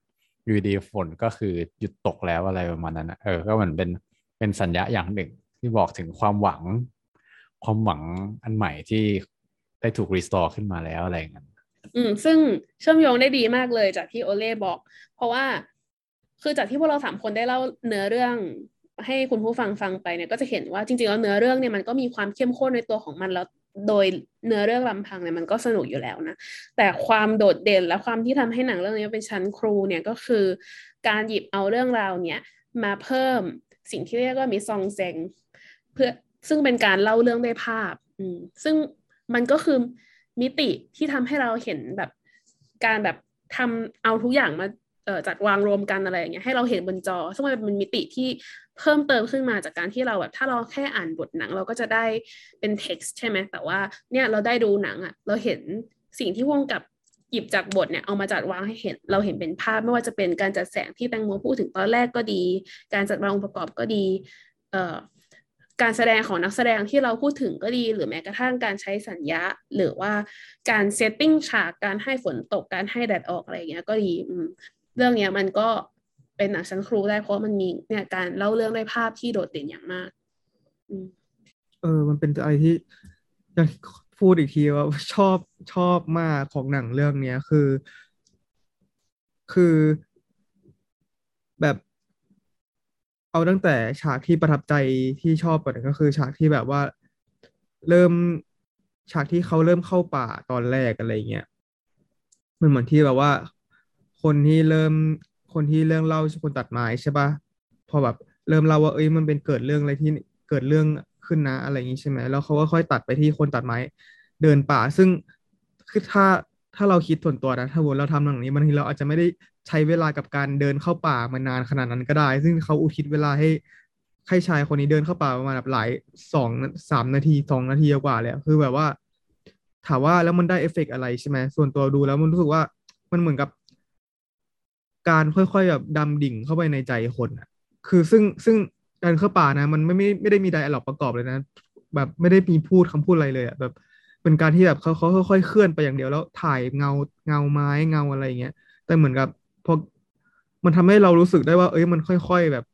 อยู่ดีฝนก็คือหยุดตกแล้วอะไรประมาณนั้นนะเออ ก็เหมือนเป็นเป็นสัญญาอย่างหนึ่ง ที่บอกถึงความหวัง ความหวังอันใหม่ที่ได้ถูกรีสตอร์ขึ้นมาแล้วอะไรอย่างนั้นอืม ซึ่งเชื่อมโยงได้ดีมากเลยจากที่โอเล่บอก เพราะว่าคือจากที่พวกเราสามคนได้เล่าเนื้อเรื่องให้คุณผู้ฟังฟังไปเนี่ยก็จะเห็นว่าจริงๆแล้วเนื้อเรื่องเนี่ยมันก็มีความเข้มข้นในตัวของมันแล้ว โดยเนื้อเรื่องลำพังเนี่ยมันก็สนุกอยู่แล้วนะ แต่ความโดดเด่นและความที่ทำให้หนังเรื่องนี้เป็นชั้นครูเนี่ยก็คือ การหยิบเอาเรื่องราวเนี้ยมาเพิ่มสิ่งที่เรียกว่ามีซองเซงเพื่อซึ่งเป็นการเล่าเรื่องด้วยภาพอืมซึ่งมันก็คือมิติที่ทำให้เราเห็นแบบการแบบทำเอาทุกอย่างมาจัดวางรวมกันอะไรอย่างเงี้ยให้เราเห็นบนจอ ซึ่งมันเป็นมิติที่ เพิ่มเติมขึ้นมาจากการที่เราแบบถ้าเราแค่อ่านบทหนัง เราก็จะได้เป็น text ใช่ไหมแต่ว่าเนี่ยเราได้ดูหนังอะ่ะเราเห็นสิ่งที่พ่วงกับหยิบจากบทเนี่ยเอามาจัดวางให้เห็นเราเห็นเป็นภาพไม่ว่าจะเป็นการจัดแสงที่แตงโมพูดถึงตอนแรกก็ดี การจัดวางองค์ประกอบก็ดีเอ่อการแสดงของนักแสดงที่เราพูดถึงก็ดี หรือแม้กระทั่งการใช้สัญญาหรือว่าการเซตติ้งฉากการให้ฝนตกการให้แดดออกอะไรเงี้ยก็ดีเรื่องเนี้ยมันก็ เป็นหนังชั้นครูได้เพราะมันมีเนี่ยการเล่าเรื่องด้วยภาพที่โดดเด่นอย่างมากอืมเออ มันเป็นอะไรที่อยากพูดอีกทีว่าชอบชอบมากของหนังเรื่องเนี้ยคือ คือแบบเอาตั้งแต่ฉากที่ประทับใจที่ชอบก่อนก็คือ ฉากที่แบบว่าเริ่มฉากที่เขาเริ่มเข้าป่าตอนแรกอะไรเงี้ยมันเหมือนที่แบบว่า คนที่เริ่ม คนที่เรื่องเล่าคนตัดไม้ใช่ปะพอแบบเริ่มเล่าว่าเอ้ยมันเป็นเกิดเรื่องอะไรที่เกิดเรื่องขึ้นนะ อะไรอย่างนี้ใช่ไหมแล้วเขาก็ค่อยตัดไปที่คนตัดไม้เดินป่า ซึ่งคือถ้าถ้าเราคิดส่วนตัวนะถ้าวันเราทำหนังนี้บางทีเราอาจจะไม่ได้ใช้เวลากับการเดินเข้าป่ามานานขนาดนั้นก็ได้ ซึ่งเขาอุทิศเวลาให้ให้ชายคนนี้เดินเข้าป่าประมาณแบบหลายสองสามนาทีสองนาทีกว่าเลยคือแบบว่า ถามว่าแล้วมันได้เอฟเฟกอะไรใช่ไหมส่วนตัวดูแล้วมันรู้สึกว่ามันเหมือนกับ การค่อยๆแบบดำดิ่งเข้าไปในใจคนอะ คือซึ่งซึ่งการเข้าป่านะ มันไม่ไม่ไม่ได้มีไดอะล็อกประกอบเลยนะ แบบไม่ได้มีพูดคำพูดอะไรเลยอะแบบเป็นการที่แบบเขาเขาค่อยๆเคลื่อนไปอย่างเดียวแล้วถ่ายเงาเงาไม้เงาอะไรเงี้ยแต่เหมือนกับพอมันทำให้เรารู้สึกได้ว่า เอ้ยมันค่อย ๆแบบ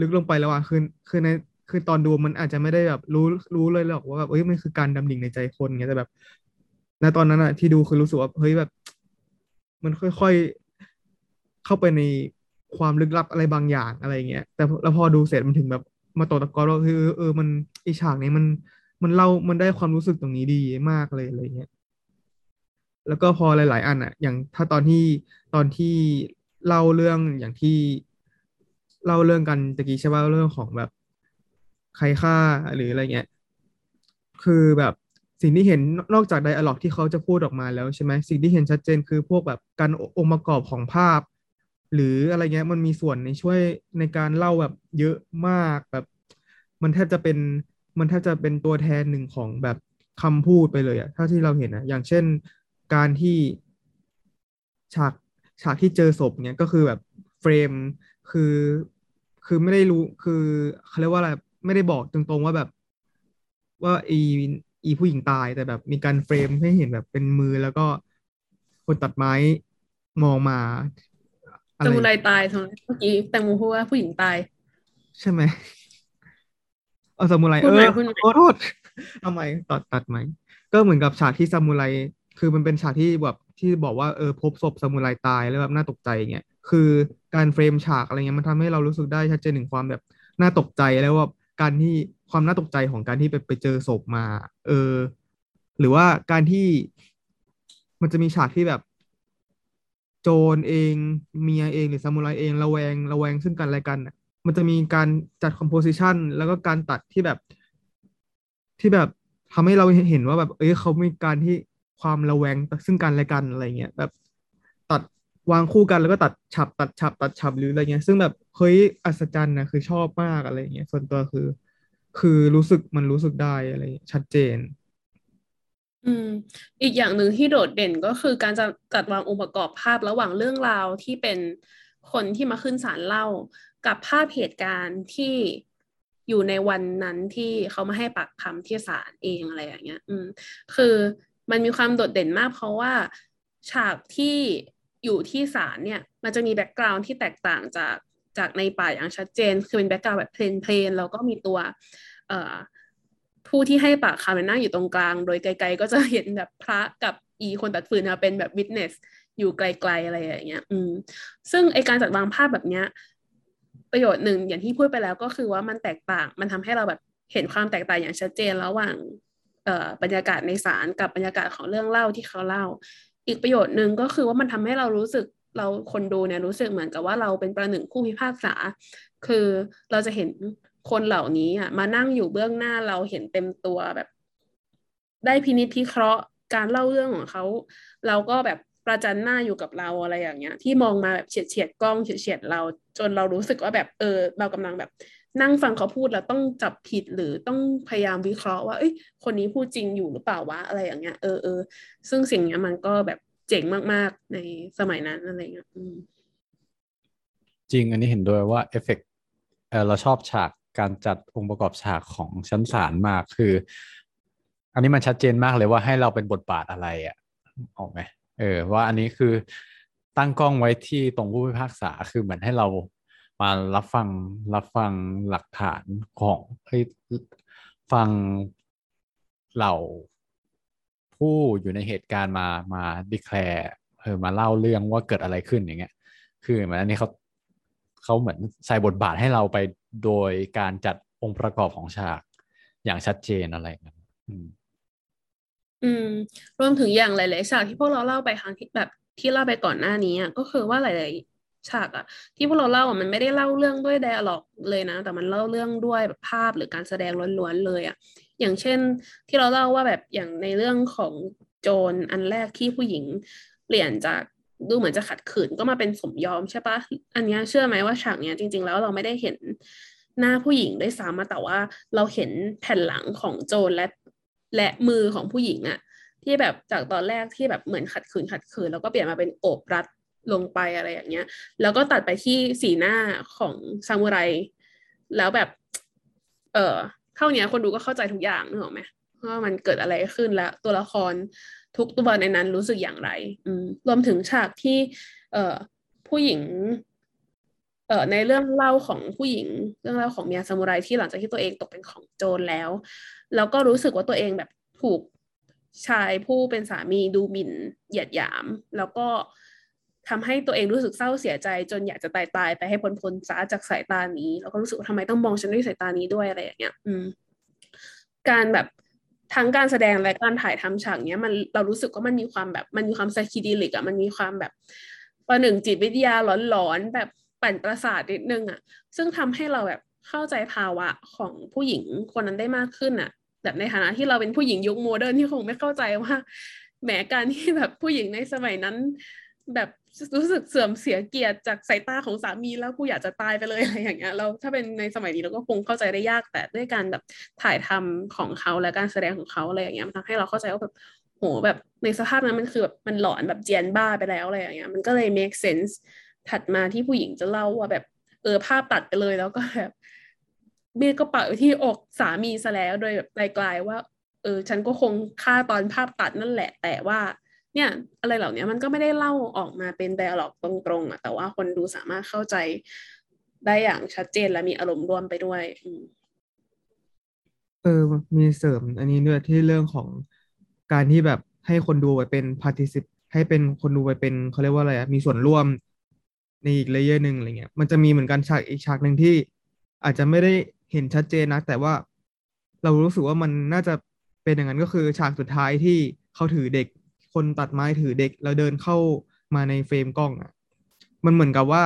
ลึกลงไปแล้วอะคือคือในคือตอนดูมันอาจจะไม่ได้แบบรู้รู้เลยหรอกว่าแบบเอ้ยมันคือการดำดิ่งในใจคนเงี้ยแต่แบบในตอนนั้นอะที่ดูคือรู้สึกว่าเฮ้ยแบบ มันค่อยๆ เข้าไปในความลึกลับอะไรบางอย่างอะไรเงี้ย แต่แล้วพอดูเสร็จมันถึงแบบมาตกตะกอนว่าคือเออมันไอฉากนี้มันมันเล่ามันได้ความรู้สึกตรงนี้ดีมากเลยอะไรเงี้ยแล้วก็พอหลาย ๆ อันอะอย่างถ้าตอนที่ตอนที่เล่าเรื่องอย่างที่เล่าเรื่องกันตะกี้ใช่ป่ะเรื่องของแบบใครฆ่าหรืออะไรเงี้ย คือแบบสิ่งที่เห็นนอกจากไดอะล็อกที่เขาจะพูดออกมาแล้วใช่ไหมสิ่งที่เห็นชัดเจนคือพวกแบบการองค์ประกอบของภาพ หรืออะไรเงี้ยมันมีส่วนในช่วยในการเล่าแบบเยอะมากแบบ มันแทบจะเป็นมันแทบจะเป็นตัวแทนหนึ่งของแบบคำพูดไปเลยอะถ้าที่เราเห็นอะอย่างเช่นการที่ฉากฉากที่เจอศพเนี้ยก็คือแบบเฟรมคือคือไม่ได้รู้คือเขาเรียกว่าอะไรไม่ได้บอกตรงๆว่าแบบ ว่าอีอีผู้หญิงตายแต่แบบมีการเฟรมให้เห็นแบบเป็นมือแล้วก็คนตัดไม้มองมา อะสไรมุไรตายตรงนั้นเมื่อกี้แตงโมพูดว่าผู้หญิงตาย ใช่ไหมเอาซามูไรพูเอดใหม่อพูดใหม่ขอโทษเอาใหม่ตัดตัดไหมก็เหมือนกับฉากที่ซามูไรคือมันเป็นฉากที่แบบที่บอกว่าเออพบศพซามูไรตายแล้วแบบน่าตกใจอย่างเงี้ยคือการ frame ฉากอะไรเงี้ยมันทำให้เรารู้สึกได้ชัดเจนถึงความแบบน่าตกใจแล้วว่าการที่ความน่าตกใจของการที่ไปไปเจอศพมา เออ หรือว่าการที่มันจะมีฉากที่แบบ โจรเองเมียเองหรือซามูไรเองระแวงระแวงซึ่งกันและกันน่ะมันจะมีการจัด composition แล้วก็การตัดที่แบบที่แบบทำให้เราเห็นว่าแบบ เอ้ยเขามีการที่ความระแวงซึ่งกันและกันอะไรเงี้ยแบบตัดวางคู่กันแล้วก็ตัดฉับ ตัดฉับ ตัดฉับหรืออะไรเงี้ย ซึ่งแบบเฮ้ยอัศจรรย์นะคือชอบมากอะไรเงี้ยส่วนตัวคือ คือรู้สึกมันรู้สึกได้อะไรชัดเจน อืม อีกอย่างหนึ่งที่โดดเด่นก็คือการจะจัดวางองค์ประกอบภาพระหว่างเรื่องราวที่เป็นคนที่มาขึ้นศาลเล่า กับภาพเหตุการณ์ที่อยู่ในวันนั้นที่เขามาให้ปากคำที่ศาลเองอะไรอย่างเงี้ย อืม คือมันมีความโดดเด่นมากเพราะว่าฉากที่อยู่ที่ศาลเนี่ย มันจะมี background ที่แตกต่างจากจากในป่าอย่างชัดเจน คือเป็น background แบบ plain plain แล้วก็มีตัว เอ่อ ผู้ที่ให้ปากคำนั่งอยู่ตรงกลาง โดยไกล ๆ ก็จะเห็นแบบพระกับอีคนตัดฟืนนะเป็นแบบ witness อยู่ไกล ๆ อะไรอย่างเงี้ย อืม ซึ่งไอการจัดวางภาพแบบเนี้ย ประโยชน์หนึ่งอย่างที่พูดไปแล้วก็คือว่ามันแตกต่าง มันทำให้เราแบบเห็นความแตกต่างอย่างชัดเจนระหว่างเอ่อบรรยากาศในศาลกับบรรยากาศของเรื่องเล่าที่เขาเล่า อีกประโยชน์หนึ่งก็คือว่ามันทำให้เรารู้สึกเราคนดูเนี่ยรู้สึกเหมือนกับว่าเราเป็นประหนึ่งผู้พิพากษา คือเราจะเห็น คนเหล่านี้อะมานั่งอยู่เบื้องหน้าเราเห็นเต็มตัวแบบ ได้พินิจพิเคราะห์การเล่าเรื่องของเขา เราก็แบบประจันหน้าอยู่กับเราอะไรอย่างเงี้ย ที่มองมาแบบเฉียดเฉียดกล้องเฉียดเฉียดเรา จนเรารู้สึกว่าแบบเออ เรากำลังแบบนั่งฟังเขาพูดแล้วต้องจับผิดหรือต้องพยายามวิเคราะห์ว่าเอ้ยคนนี้พูดจริงอยู่หรือเปล่าวะอะไรอย่างเงี้ยเออเออซึ่งสิ่งเนี้ยมันก็แบบเจ๋งมากๆในสมัยนั้นอะไรเงี้ยจริงอันนี้เห็นด้วยว่าเอฟเฟกเออเราชอบฉาก การจัดองค์ประกอบฉากของชั้นศาลมากคือ อันนี้มันชัดเจนมากเลยว่าให้เราเป็นบทบาทอะไรอะออกไหมเออว่าอันนี้คือตั้งกล้องไว้ที่ตรงผู้พิพากษาคือเหมือนให้เรามารับฟังรับฟังหลักฐานของเฮ้ฟังเหล่าผู้อยู่ในเหตุการณ์มามาดีแคลร์เออมาเล่าเรื่องว่าเกิดอะไรขึ้นอย่างเงี้ย คือเหมือนอันนี้เขา เขาเหมือนใส่บทบาทให้เราไปโดยการจัดองค์ประกอบของฉากอย่างชัดเจนอะไรเงี้ยอืมอืม รวมถึงอย่างหลาย ๆ ฉากที่พวกเราเล่าไปครั้งที่แบบที่เล่าไปก่อนหน้านี้อะก็คือว่าหลาย ๆ ฉากอะ ที่พวกเราเล่าอะมันไม่ได้เล่าเรื่องด้วยไดอะล็อกเลยนะ แต่มันเล่าเรื่องด้วยแบบภาพหรือการแสดงล้วน ๆ เลยอะ อย่างเช่น ที่เราเล่าว่าแบบอย่างในเรื่องของโจรอันแรกที่ผู้หญิงเปลี่ยนจาก ดูเหมือนจะขัดขืนก็มาเป็นสมยอมใช่ปะอันนี้เชื่อไหมว่าฉากเนี้ยจริง ๆ แล้วเราไม่ได้เห็นหน้าผู้หญิงด้วยซ้ำแต่ว่าเราเห็นแผ่นหลังของโจรและและมือของผู้หญิงอะที่แบบจากตอนแรกที่แบบเหมือนขัดขืนขัดขืน แล้วก็เปลี่ยนมาเป็นโอบรัดลงไปอะไรอย่างเงี้ย แล้วก็ตัดไปที่สีหน้าของซามูไร แล้วแบบ เออเท่านี้คนดูก็เข้าใจทุกอย่างนึกออกไหมว่ามันเกิดอะไรขึ้นแล้วตัวละคร ทุกตัวในนั้นรู้สึกอย่างไรรวมถึงฉากที่เออผู้หญิงเอ่อในเรื่องเล่าของผู้หญิง เรื่องเล่าของเมียซามูไรที่หลังจากที่ตัวเองตกเป็นของโจรแล้ว แล้วก็รู้สึกว่าตัวเองแบบถูกชายผู้เป็นสามีดูหมิ่นเหยียดหยาม แล้วก็ทำให้ตัวเองรู้สึกเศร้าเสียใจ จนอยากจะตายตายไปให้พ้นพ้นซาจากสายตานี้ แล้วก็รู้สึกว่าทำไมต้องมองฉันด้วยสายตานี้ด้วยอะไรอย่างเงี้ย อืม การแบบ ทั้งการแสดงและการถ่ายทำฉากเนี้ยมันเรารู้สึกว่ามันมีความแบบมันมีความไซคิเดลิกอะมันมีความแบบประหนึ่งจิตวิทยาหลอนๆแบบปั่นประสาทนิดนึงอะซึ่งทำให้เราแบบเข้าใจภาวะของผู้หญิงคนนั้นได้มากขึ้นอะแบบในฐานะที่เราเป็นผู้หญิงยุคโมเดิร์นที่คงไม่เข้าใจว่าแหมการที่แบบผู้หญิงในสมัยนั้น แบบ รู้สึกเสื่อมเสียเกียรติจากสายตาของสามีแล้วกูอยากจะตายไปเลยอะไรอย่างเงี้ยเราถ้าเป็นในสมัยนี้เราก็คงเข้าใจได้ยากแต่ด้วยการแบบถ่ายทำของเขาและการแสดงของเขาอะไรอย่างเงี้ยมันทำให้เราเข้าใจว่าแบบโหแบบในสภาพนั้นมันคือแบบมันหลอนแบบเจียนบ้าไปแล้วอะไรอย่างเงี้ยมันก็เลย make sense ถัดมาที่ผู้หญิงจะเล่าว่าแบบเออภาพตัดไปเลยแล้วก็แบบเมียก็ปักที่อกสามีซะแล้วโดยแบบไกลๆว่า เออ ฉันก็คงฆ่าตอนภาพตัดนั่นแหละ แต่ว่า เนี่ยอะไรเหล่านี้มันก็ไม่ได้เล่าออกมาเป็นไดอะล็อกตรงๆอะแต่ว่าคนดูสามารถเข้าใจได้อย่างชัดเจนและมีอารมณ์ร่วมไปด้วยเออมีเสริม อันนี้ด้วยที่เรื่องของการที่แบบให้คนดูไปเป็น particip ให้เป็นคนดูไปเป็นเขาเรียกว่าอะไรอะมีส่วนร่วมในอีก layer หนึ่งอะไรเงี้ยมันจะมีเหมือนกันฉากอีกฉากหนึ่งที่ อาจจะไม่ได้เห็นชัดเจนนะแต่ว่าเรารู้สึกว่ามันน่าจะเป็นอย่างนั้นก็คือฉากสุดท้ายที่เขาถือเด็ก คนตัดไม้ถือเด็ก แล้วเดินเข้ามาใน frame กล้องอะ มันเหมือนกับว่า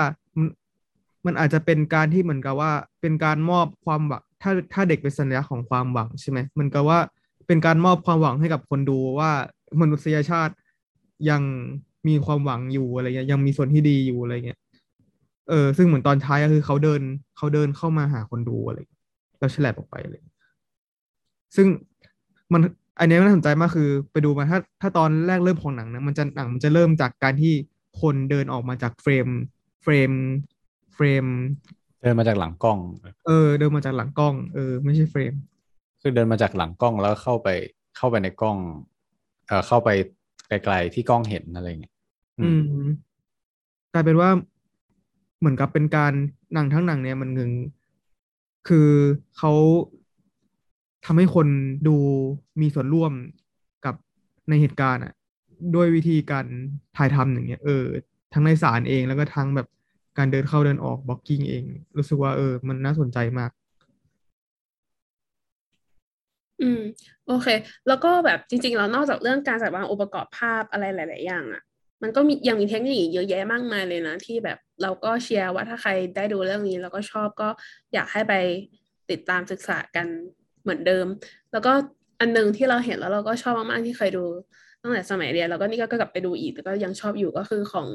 มันอาจจะเป็นการที่เหมือนกับว่า เป็นการมอบความหวังถ้าถ้าเด็กเป็นสัญลักษณ์ของความหวังใช่ไหมมันก็ว่าเป็นการมอบความหวังให้กับคนดูว่ามนุษยชาติยังมีความหวังอยู่อะไรเงี้ยยังมีส่วนที่ดีอยู่อะไรเงี้ยเออซึ่งเหมือนตอนท้ายก็คือเขาเดินเขาเดินเข้ามาหาคนดูอะไรแล้วฉลับออกไปเลย ซึ่งมัน อันนี้น่าสนใจมากคือไปดูมาถ้าถ้าตอนแรกเริ่มของหนังนะมันจะหนังมันจะเริ่มจากการที่คนเดินออกมาจาก frame frame frame เดินมาจากหลังกล้อง เออ เดินมาจากหลังกล้อง เออ ไม่ใช่ frame คือเดินมาจากหลังกล้องแล้วเข้าไปเข้าไปในกล้อง เอ่อเข้าไปไกลๆที่กล้องเห็นอะไรเงี้ยอืมกลายเป็นว่าเหมือนกับเป็นการหนังทั้งหนังเนี่ยมันเงึงคือเขา ทำให้คนดูมีส่วนร่วมกับในเหตุการณ์อะด้วยวิธีการถ่ายทำอย่างเงี้ยเออทั้งในศาลเองแล้วก็ทั้งแบบการเดินเข้าเดินออกบล็อกกิ้งเอง รู้สึกว่าเออ มันน่าสนใจมาก อืม โอเค แล้วก็แบบจริงๆแล้วนอกจากเรื่องการจัดวางองค์ประกอบภาพอะไรหลาย ๆ อย่างอะ มันก็มียังมีเทคนิคเยอะแยะมากมายเลยนะ ที่แบบเราก็เชียร์ว่าถ้าใครได้ดูเรื่องนี้ แล้วก็ชอบก็อยากให้ไปติดตามศึกษากัน เหมือนเดิม แล้วก็อันนึงที่เราเห็นแล้วเราก็ชอบมากๆที่เคยดูตั้งแต่สมัยเรียนแล้วก็นี่ก็กลับไปดูอีกแต่ก็ยังชอบอยู่ก็คือของ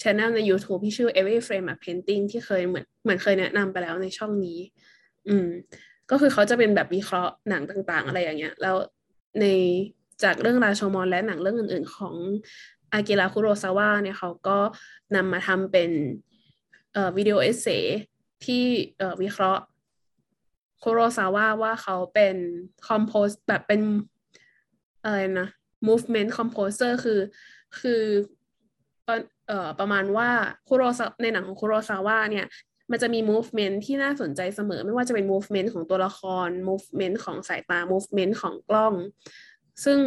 ช anel ใน YouTube ที่ชื่อ Every Frame a Painting ที่เคยเหมือนเหมือนเคยแนะนำไปแล้วในช่องนี้ อืม ก็คือเขาจะเป็นแบบวิเคราะห์หนังต่างๆ อะไรอย่างเงี้ย แล้วในจากเรื่องราชมอนและหนังเรื่องอื่นๆ ของอากิระคุโรซาวะเนี่ยเขาก็นำมาทำเป็นเอ่อวิดีโอเอเซที่เอ่อวิเคราะห์ คุโรซาวะว่าเขาเป็นคอมโพสแบบเป็นอะไรนะ movement composer คือ คือเอ่อประมาณว่าคุโรซาในหนังของคุโรซาวะเนี่ย มันจะมี movement ที่น่าสนใจเสมอ ไม่ว่าจะเป็น movement ของตัวละคร movement ของสายตา movement ของกล้อง ซึ่ง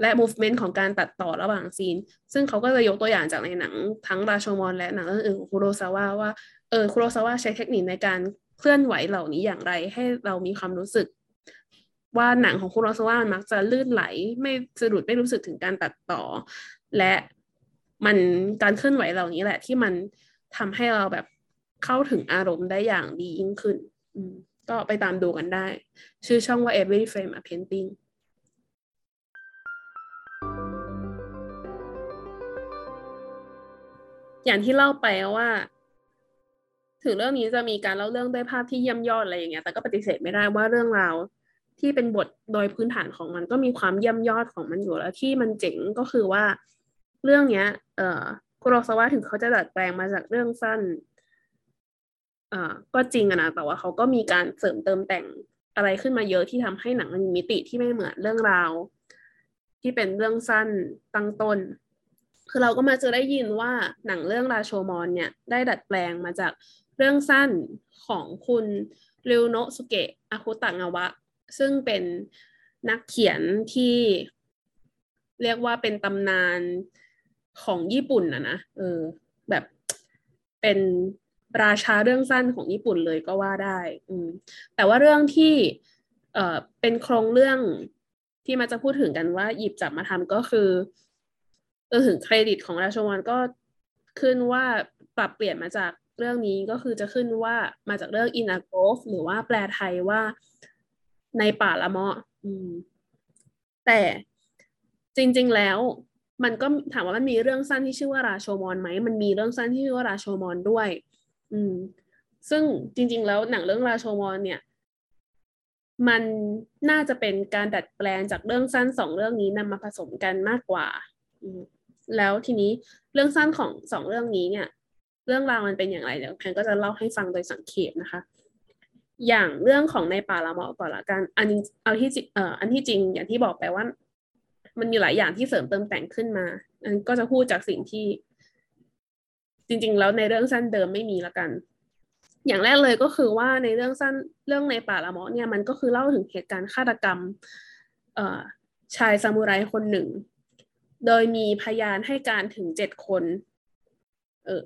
และ movement ของการตัดต่อระหว่างซีน ซึ่งเขาก็จะยกตัวอย่างจากในหนังทั้งราโชมอนและหนังเรื่องอื่นของคุโรซาวะว่าเออคุโรซาวะใช้เทคนิคในการ เคลื่อนไหวเหล่านี้อย่างไร ให้เรามีความรู้สึก ว่าหนังของคุโรซาวะมันมักจะลื่นไหล ไม่สะดุดไม่รู้สึกถึงการตัดต่อ และมันการเคลื่อนไหวเหล่านี้แหละ ที่มันทำให้เราแบบเข้าถึงอารมณ์ได้อย่างดียิ่งขึ้นก็ไปตามดูกันได้ ชื่อช่องว่า Every Frame a Painting อย่างที่เล่าไปว่า ถึงเรื่องนี้จะมีการเล่าเรื่องด้วยภาพที่เยี่ยมยอดอะไรอย่างเงี้ย แต่ก็ปฏิเสธไม่ได้ว่าเรื่องราวที่เป็นบทโดยพื้นฐานของมันก็มีความเยี่ยมยอดของมันอยู่แล้วที่มันเจ๋งก็คือว่าเรื่องเนี้ย เอ่อคุโรซาวะถึงเขาจะดัดแปลงมาจากเรื่องสั้นอ่าก็จริงอะนะแต่ว่าเขาก็มีการเสริมเติมแต่งอะไรขึ้นมาเยอะที่ทำให้หนังมันมีมิติที่ไม่เหมือนเรื่องราว ที่เป็นเรื่องสั้นตั้งต้น คือเราก็มาจะได้ยินว่าหนังเรื่องราโชมอนเนี่ยได้ดัดแปลงมาจาก เรื่องสั้นของคุณริวโนสุเกะอาคุตะงาวะ ซึ่งเป็นนักเขียนที่เรียกว่าเป็นตำนานของญี่ปุ่นนะนะเออแบบเป็นราชาเรื่องสั้นของญี่ปุ่นเลยก็ว่าได้ อืมแต่ว่าเรื่องที่เอ่อเป็นโครงเรื่องที่มาจะพูดถึงกันว่าหยิบจับมาทำก็คือเออถึงเครดิตของราชวันก็ขึ้นว่าปรับเปลี่ยนมาจาก เรื่องนี้ก็คือจะขึ้นว่ามาจากเรื่องอินอาโกฟหรือว่าแปลไทยว่าในป่าละเมาะอืมแต่จริง ๆ แล้ว มันก็ถามว่ามันมีเรื่องสั้นที่ชื่อว่าราโชมอนไหม มันมีเรื่องสั้นที่ชื่อว่าราโชมอนด้วย อืม ซึ่งจริง ๆ แล้วหนังเรื่องราโชมอนเนี่ย มันน่าจะเป็นการดัดแปลงจากเรื่องสั้นสองเรื่องนี้นำมาผสมกันมากกว่าอืแล้วทีนี้เรื่องสั้นของสองเรื่องนี้เนี่ย เรื่องราวมันเป็นอย่างไรเดี๋ยวแพนก็จะเล่าให้ฟังโดยสังเขปนะคะ อย่างเรื่องของในป่าละเมาะก่อนละกันอันเอาที่เอ่ออันที่จริงอย่างที่บอกไปว่า มันมีหลายอย่างที่เสริมเติมแต่งขึ้นมาอันก็จะพูดจากสิ่งที่ จริง ๆ แล้วในเรื่องสั้นเดิมไม่มีละกัน อย่างแรกเลยก็คือว่าในเรื่องสั้นเรื่องในป่าละเมาะเนี่ยมันก็คือเล่าถึงเหตุการณ์ฆาตกรรม เอ่อชายซามูไรคนหนึ่ง โดยมีพยานให้การถึงเจ็ดคน เออ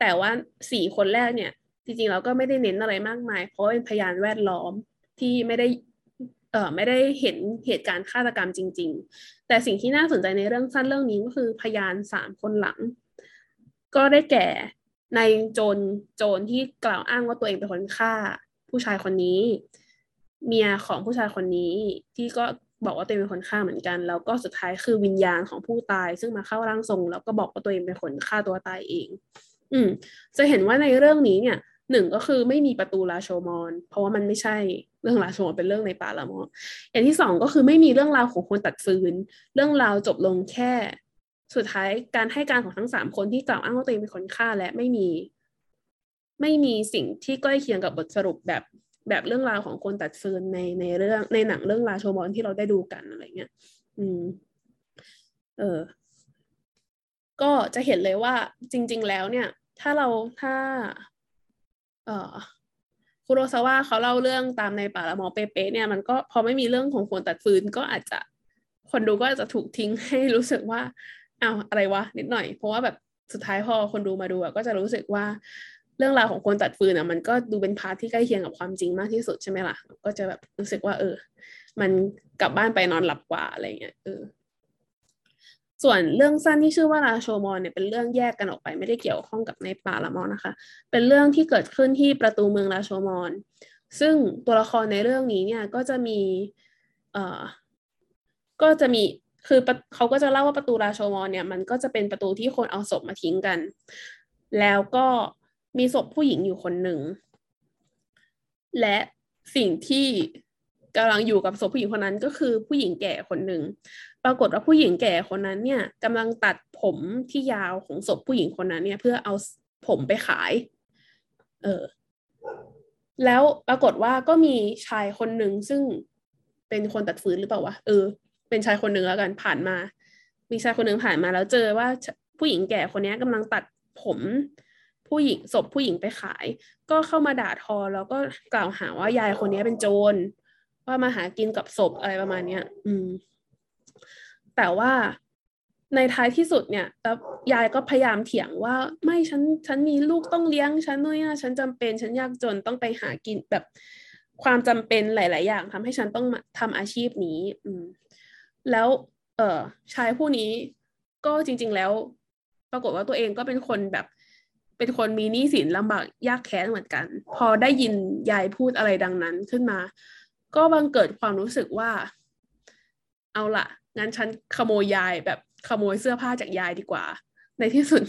แต่ว่าสี่คนแรกเนี่ย จริงๆเราก็ไม่ได้เน้นอะไรมากมาย เพราะเป็นพยานแวดล้อมที่ไม่ได้เอ่อไม่ได้เห็นเหตุการณ์ฆาตกรรมจริง ๆ แต่สิ่งที่น่าสนใจในเรื่องสั้นเรื่องนี้ก็คือพยานสามคนหลัง ก็ได้แก่ในโจรโจรที่กล่าวอ้างว่าตัวเองเป็นคนฆ่า ผู้ชายคนนี้ เมียของผู้ชายคนนี้ที่ก็บอกว่าตัวเองเป็นคนฆ่าเหมือนกัน แล้วก็สุดท้ายคือวิญญาณของผู้ตาย ซึ่งมาเข้าร่างทรง แล้วก็บอกว่าตัวเองเป็นคนฆ่าตัวตายเอง อืม จะเห็นว่าในเรื่องนี้เนี่ยหนึ่งก็คือไม่มีประตูราโชมอน เพราะว่ามันไม่ใช่เรื่องราโชมอนเป็นเรื่องในป่าละมออย่างที่สองก็คือไม่มีเรื่องราวของคนตัดฟืน เรื่องราวจบลงแค่ สุดท้ายการให้การของทั้งสามคนที่กล่าวอ้างว่าตัวเองเป็นคนฆ่าและไม่มี ไม่มีสิ่งที่ใกล้เคียงกับบทสรุปแบบแบบเรื่องราวของคนตัดฟืนในในเรื่องในหนังเรื่องราโชมอนที่เราได้ดูกันอะไรเงี้ย อืม เออ ก็จะเห็นเลยว่าจริง ๆ แล้วเนี่ย ถ้าเราถ้า เอ่อคุโรซาวะเขาเล่าเรื่องตามในป่าละมอเป๊ะๆเนี่ยมันก็พอไม่มีเรื่องของคนตัดฟืนก็อาจจะคนดูก็อาจจะถูกทิ้งให้รู้สึกว่าอ้าวอะไรวะนิดหน่อย เพราะว่าแบบสุดท้ายพอคนดูมาดูก็จะรู้สึกว่าเรื่องราวของคนตัดฟืนอะมันก็ดูเป็นพาร์ทที่ใกล้เคียงกับความจริงมากที่สุดใช่ไหมล่ะ ก็จะแบบรู้สึกว่า เออ มันกลับบ้านไปนอนหลับกว่าอะไรเงี้ยเออ ส่วนเรื่องสั้นที่ชื่อว่าราโชมอนเนี่ยเป็นเรื่องแยกกันออกไปไม่ได้เกี่ยวข้องกับในป่าละมอนนะคะ เป็นเรื่องที่เกิดขึ้นที่ประตูเมืองราโชมอน ซึ่งตัวละครในเรื่องนี้เนี่ยก็จะมีเอ่อก็จะมีคือเขาก็จะเล่าว่าประตูราโชมอนเนี่ยมันก็จะเป็นประตูที่คนเอาศพมาทิ้งกัน แล้วก็มีศพผู้หญิงอยู่คนหนึ่ง และสิ่งที่ กำลังอยู่กับศพผู้หญิงคนนั้นก็คือผู้หญิงแก่คนหนึ่งปรากฏว่าผู้หญิงแก่คนนั้นเนี่ยกำลังตัดผมที่ยาวของศพผู้หญิงคนนั้นเนี่ย เพื่อเอาผมไปขาย เออ แล้วปรากฏว่าก็มีชายคนหนึ่งซึ่งเป็นคนตัดฟืนหรือเปล่าวะเออเป็นชายคนหนึ่งแล้วกันผ่านมา มีชายคนหนึ่งผ่านมาแล้วเจอว่าผู้หญิงแก่คนนี้กำลังตัดผมผู้หญิงศพผู้หญิงไปขาย ก็เข้ามาด่าทอแล้วก็กล่าวหาว่ายายคนนี้เป็นโจร ว่ามาหากินกับศพอะไรประมาณเนี้ย อืม แต่ว่าในท้ายที่สุดเนี่ยแล้วยายก็พยายามเถียงว่าไม่ฉันฉันมีลูกต้องเลี้ยงฉันเนี่ยฉันจำเป็น ฉันยากจนต้องไปหากินแบบความจำเป็นหลาย ๆ อย่างทำให้ฉันต้องทำอาชีพนี้ อืม แล้ว เออชายผู้นี้ก็จริง ๆ แล้ว ปรากฏว่าตัวเองก็เป็นคนแบบ เป็นคนมีหนี้สินลำบากยากแค้นเหมือนกัน พอได้ยินยายพูดอะไรดังนั้นขึ้นมา ก็บังเกิดความรู้สึกว่า เอาละงั้นฉันขโมยยายแบบขโมยเสื้อผ้าจากยายดีกว่า ในที่สุด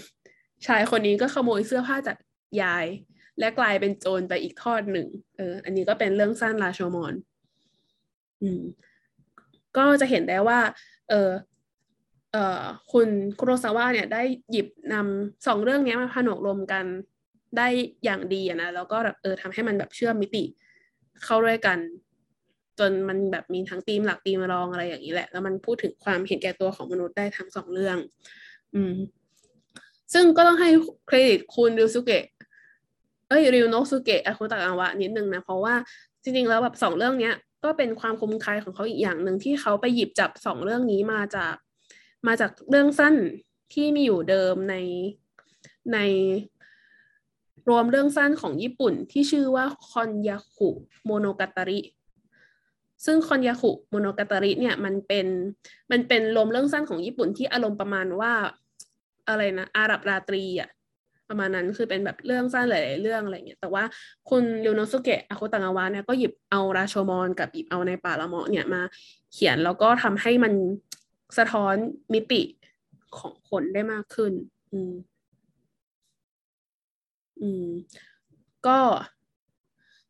ชายคนนี้ก็ขโมยเสื้อผ้าจากยาย และกลายเป็นโจรไปอีกทอดหนึ่งเออ อันนี้ก็เป็นเรื่องสั้นราชมอนอืม ก็จะเห็นได้ว่า เออเออคุณคุโรซาวะเนี่ยได้หยิบนำสองเรื่องนี้มาผนวกรวมกันได้อย่างดีนะแล้วก็แบบเออทำให้มันแบบเชื่อมมิติเข้าด้วยกัน จนมันแบบมีทั้งธีมหลักธีมรองอะไรอย่างนี้แหละ แล้วมันพูดถึงความเห็นแก่ตัวของมนุษย์ได้ทั้งสองเรื่อง อืม ซึ่งก็ต้องให้เครดิตคุณริวสุเกะเอ้ยริวโนสุเกะอาคุตะอาวะนิดนึงนะ เพราะว่าจริงๆแล้วแบบสองเรื่องเนี้ยก็เป็นความคมคายของเขาอีกอย่างหนึ่งที่เขาไปหยิบจับสองเรื่องนี้มาจากมาจากเรื่องสั้นที่มีอยู่เดิมในในรวมเรื่องสั้นของญี่ปุ่นที่ชื่อว่าคอนยาคุโมโนกาตาริ ซึ่งคอนยาคุโมโนกาตาริเนี่ยมันเป็นมันเป็นรวมเรื่องสั้นของญี่ปุ่นที่อารมณ์ประมาณว่าอะไรนะอาหรับราตรีอะประมาณนั้นคือเป็นแบบเรื่องสั้นหลายๆเรื่องอะไรเงี้ยแต่ว่าคุณเรียวโนสุเกะอาคุตังาวะเนี่ยก็หยิบเอาราโชมอนกับหยิบเอาในป่าละเมาะเนี่ยมาเขียนแล้วก็ทำให้มันสะท้อนมิติของคนได้มากขึ้น อืม อืม ก็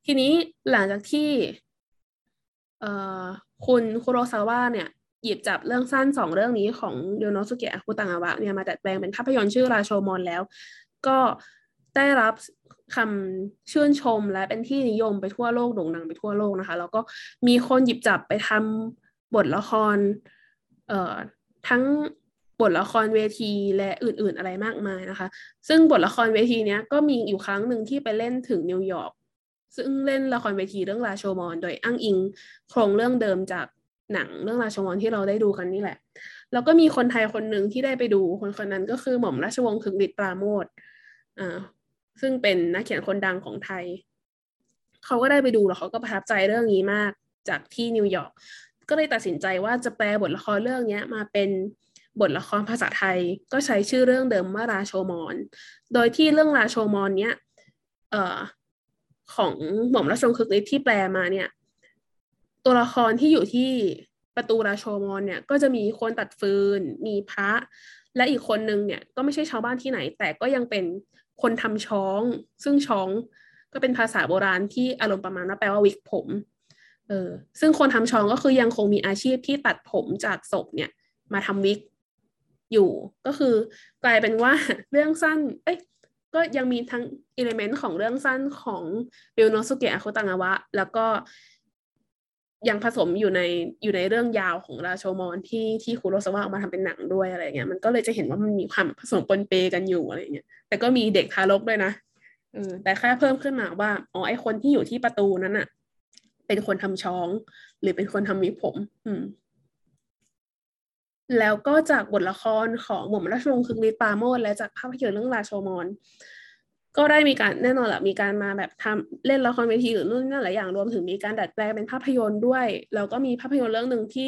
ทีนี้หลังจากที่ เอ่อคุณคุโรซาวะเนี่ย หยิบจับเรื่องสั้นสองเรื่องนี้ของเดโนสุเกะคุตังาวะเนี่ยมาดัดแปลงเป็นภาพยนตร์ชื่อราโชมอนแล้ว ก็ได้รับคำชื่นชมและเป็นที่นิยมไปทั่วโลกโด่งดังไปทั่วโลกนะคะ แล้วก็มีคนหยิบจับไปทำบทละครเอ่อทั้งบทละครเวทีและอื่นๆอะไรมากมายนะคะ ซึ่งบทละครเวทีเนี้ยก็มีอยู่ครั้งหนึ่งที่ไปเล่นถึงนิวยอร์ก ซึ่งเล่นละครเวทีเรื่องราโชมอน โดยอ้างอิงโครงเรื่องเดิมจากหนังเรื่องราโชมอนที่เราได้ดูกันนี่แหละ แล้วก็มีคนไทยคนหนึ่งที่ได้ไปดูคนคนนั้นก็คือหม่อมราชวงศ์คึกฤทธิ์ปราโมทอ่าซึ่งเป็นนักเขียนคนดังของไทย เขาก็ได้ไปดูแล้วเขาก็ประทับใจเรื่องนี้มากจากที่นิวยอร์ก ก็เลยตัดสินใจว่าจะแปลบทละครเรื่องนี้มาเป็นบทละครภาษาไทย ก็ใช้ชื่อเรื่องเดิมว่าราโชมอน โดยที่เรื่องราโชมอนเนี้ย เอ่อ ของหม่อมราชวงศ์คึกฤทธิ์ที่แปลมาเนี่ย ตัวละครที่อยู่ที่ประตูราโชมอนเนี่ย ก็จะมีคนตัดฟืน มีพระ และอีกคนนึงเนี่ย ก็ไม่ใช่ชาวบ้านที่ไหน แต่ก็ยังเป็นคนทำช้อง ซึ่งช้องก็เป็นภาษาโบราณที่อารมณ์ประมาณว่าแปลว่าวิกผม เออ ซึ่งคนทำช้องก็คือยังคงมีอาชีพที่ตัดผมจากศพเนี่ย มาทำวิกอยู่ ก็คือกลายเป็นว่าเรื่องสั้น เอ้ย ก็ยังมีทั้งอิเลเมนต์ของเรื่องสั้นของริวโนสุเกะอาคุตังาวะ แล้วก็ยังผสมอยู่ในอยู่ในเรื่องยาวของราโชมอนที่ที่คุโรซาวะออกมาทำเป็นหนังด้วยอะไรเงี้ยมันก็เลยจะเห็นว่ามันมีความผสมปนเปกันอยู่อะไรเงี้ยแต่ก็มีเด็กทารกด้วยนะเออแต่แค่เพิ่มขึ้นมาว่าอ๋อไอคนที่อยู่ที่ประตูนั้นอะเป็นคนทำช้อง หรือเป็นคนทำวิผม อืม แล้วก็จากบทละครของหม่อมราชวงศ์คึกฤทธิ์ปาโมดและจากภาพยนตร์เรื่องราโชมอนก็ได้มีการแน่นอนแหละมีการมาแบบทำเล่นละครเวทีหรือนู่นนั่นหลายอย่างรวมถึงมีการดัดแปลงเป็นภาพยนตร์ด้วย แล้วก็มีภาพยนตร์เรื่องหนึ่งที่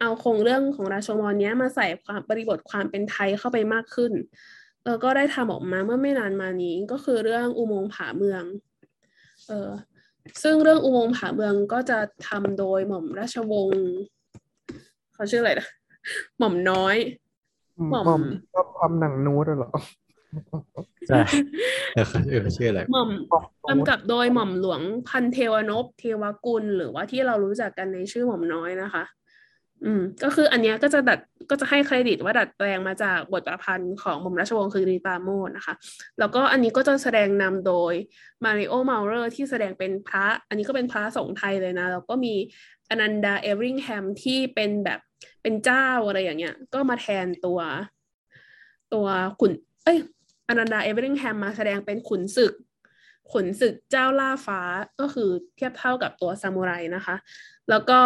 เอาโครงเรื่องของราชมอนเนี้ยมาใส่ความบริบทความเป็นไทยเข้าไปมากขึ้นเออก็ได้ทำออกมาเมื่อไม่นานมานี้ก็คือเรื่องอุโมงค์ผาเมืองเออซึ่งเรื่องอุโมงค์ผาเมืองก็จะทำโดยหม่อมราชวงศ์เขาชื่ออะไรนะ หม่อมน้อยหม่อมหม่อมชอบความหนังนูดเหรอใช่เออเออชื่ออะไรหม่อมหม่อมนูดกำกับโดยหม่อมหลวงพันเทวนพเทวกุล หรือว่าที่เรารู้จักกันในชื่อหม่อมน้อยนะคะ อืม ก็คืออันเนี้ยก็จะดัดก็จะให้เครดิตว่าดัดแปลงมาจากบทประพันธ์ของหม่อมราชวงศ์คือรีปราโมทนะคะ แล้วก็อันนี้ก็จะแสดงนำโดยมาริโอ้ เมาเร่อที่แสดงเป็นพระ อันนี้ก็เป็นพระสงฆ์ไทยเลยนะ แล้วก็มี อนันดาเอเวอริงแฮมที่เป็นแบบเป็นเจ้าอะไรอย่างเงี้ย ก็มาแทนตัว ตัวขุน เอ้ยอนันดาเอเวอริงแฮมมาแสดงเป็นขุนศึก ขุนศึกเจ้าหล้าฟ้าก็คือเทียบเท่ากับตัวซามูไรนะคะ แล้วก็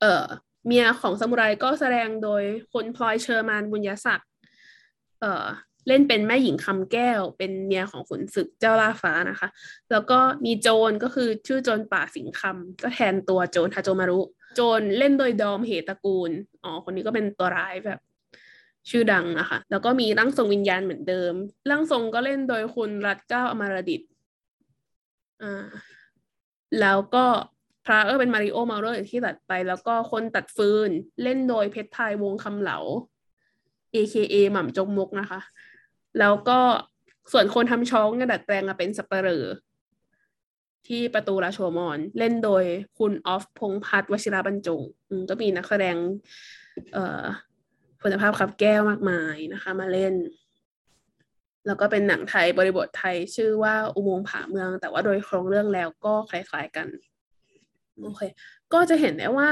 เอ่อเมียของซามูไรก็แสดงโดยคุณพลอยเฌอมาลย์ บุญยศักดิ์เอ่อ เล่นเป็นแม่หญิงคำแก้ว เป็นเมียของขุนศึกเจ้าหล้าฟ้านะคะ แล้วก็มีโจรก็คือชื่อโจรป่าสิงคำก็แทนตัวโจรทาโจมารุ โจรเล่นโดยดอมเหตระกูลอ๋อคนนี้ก็เป็นตัวร้ายแบบ ชื่อดังนะคะแล้วก็มีร่างทรงวิญญาณเหมือนเดิมร่างทรงก็เล่นโดยคุณรัดเกล้า อามระดิษอ่าแล้วก็พระก็เป็นมาริโอมาเลอร์อย่างที่ตัดไป แล้วก็คนตัดฟืนเล่นโดยเพชรไทยวงคำเหลา AKA หม่ำจงมกนะคะ แล้วก็ส่วนคนทำช้องเนี่ยดัดแปลงมาเป็นสับเปลอที่ประตูราโชมอนเล่นโดยคุณออฟพงษ์พัฒน์วชิระบรรจงก็มีนักแสดง เอ่อคุณภาพครับแก้วมากมายนะคะ มาเล่น แล้วก็เป็นหนังไทยบริบทไทยชื่อว่าอุโมงค์ผาเมือง แต่ว่าโดยโครงเรื่องแล้วก็คล้ายๆกันโอเค ก็จะเห็นได้ว่า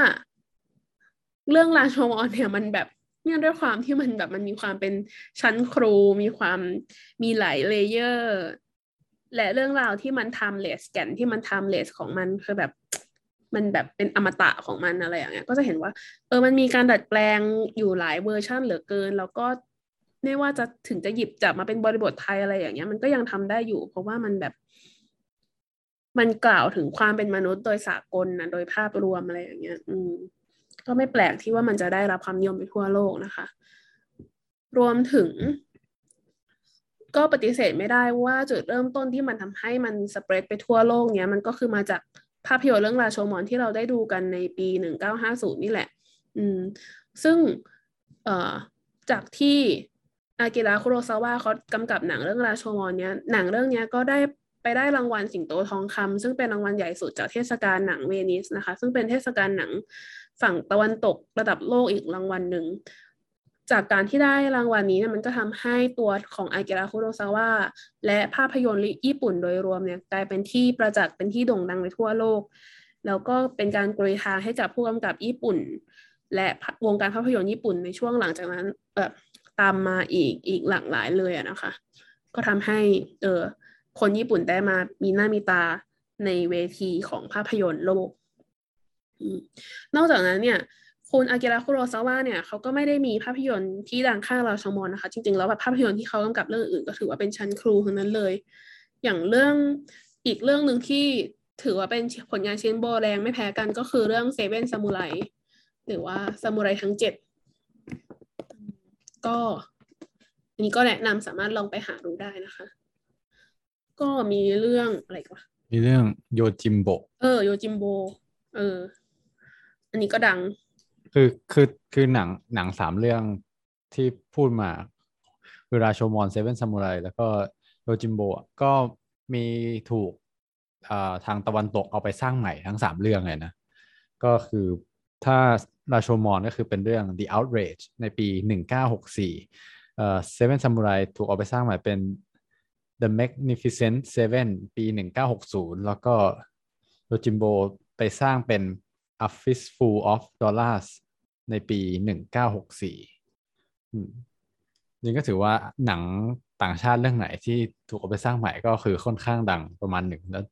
เรื่องราโชมอนเนี่ยมันแบบ เนี่ยด้วยความที่มันแบบมันมีความเป็นชั้นครู มีความมีหลาย layer และเรื่องราวที่มัน timeless แก่นที่มัน timeless ของมันคือแบบมันแบบเป็นอมตะของมันอะไรอย่างเงี้ย ก็จะเห็นว่า เออมันมีการดัดแปลงอยู่หลายเวอร์ชันเหลือเกิน แล้วก็ไม่ว่าจะถึงจะหยิบจับมาเป็นบริบทไทยอะไรอย่างเงี้ย มันก็ยังทำได้อยู่ เพราะว่ามันแบบ มันกล่าวถึงความเป็นมนุษย์โดยสากลนะโดยภาพรวมอะไรอย่างเงี้ย อืม ก็ไม่แปลกที่ว่ามันจะได้รับความนิยมไปทั่วโลกนะคะ รวมถึง ก็ปฏิเสธไม่ได้ว่าจุดเริ่มต้นที่มันทำให้มันสเปรดไปทั่วโลกเนี้ยมันก็คือมาจากภาพยนตร์เรื่องราโชมอนที่เราได้ดูกันในปีหนึ่งเก้าห้าศูนย์นี่แหละ อืม ซึ่งเอ่อจากที่อากิระคุโรซาวะเขากำกับหนังเรื่องราโชมอนเนี้ยหนังเรื่องเนี้ยก็ได้ไปได้รางวัลสิงโตทองคำซึ่งเป็นรางวัลใหญ่สุดจากเทศกาลหนังเวนิสนะคะ ซึ่งเป็นเทศกาลหนัง ฝั่งตะวันตกระดับโลกอีกรางวัลหนึ่ง จากการที่ได้รางวัลนี้เนี่ยมันก็ทำให้ตัวของอากิระคุโรซาวะและภาพยนตร์ญี่ปุ่นโดยรวมเนี่ยกลายเป็นที่ประจักษ์เป็นที่โด่งดังไปทั่วโลก แล้วก็เป็นการกรุยทางให้กับผู้กำกับญี่ปุ่น และวงการภาพยนตร์ญี่ปุ่นในช่วงหลังจากนั้นแบบตามมาอีกอีกหลากหลายเลยอะนะคะ ก็ทำให้เออคนญี่ปุ่นได้มามีหน้ามีตาในเวทีของภาพยนตร์โลก นอกจากนั้นเนี่ยคุณอากิระคุโรซาวะเนี่ยเขาก็ไม่ได้มีภาพยนตร์ที่ดังข้างราชมอนนะคะ จริงๆ แล้วแบบภาพยนตร์ที่เขากำกับเรื่องอื่นก็ถือว่าเป็นชั้นครูทั้งนั้นเลย อย่างเรื่องอีกเรื่องหนึ่งที่ถือว่าเป็นผลงานชิ้นโบแรงไม่แพ้กันก็คือเรื่องเซเว่นซามูไรหรือว่าซามูไรทั้งเจ็ดก็อันนี้ก็แนะนำสามารถลองไปหาดูได้นะคะ ก็มีเรื่องอะไรกันวะมีเรื่องโยจิมโบะเออโยจิมโบ เออ อันนี้ก็ดัง คือคือคือหนังหนังสามเรื่องที่พูดมาคือราโชมอนเซเว่นซามูไรแล้วก็โยจิมโบะก็มีถูกทางตะวันตกเอาไปสร้างใหม่ทั้งสามเรื่องเลยนะ ก็คือถ้าราโชมอนก็คือเป็นเรื่อง The Outrage ในปี 1964เอ่อ Seven Samurai ถูกเอาไปสร้างใหม่เป็น The Magnificent Seven ปี 1960 แล้วก็โยจิมโบไปสร้างเป็น A Fistful of Dollars ในปี 1964อืมนี่ก็ถือว่าหนังต่างชาติเรื่องไหนที่ถูกเอาไปสร้างใหม่ก็คือค่อนข้างดังประมาณหนึ่งแล้ว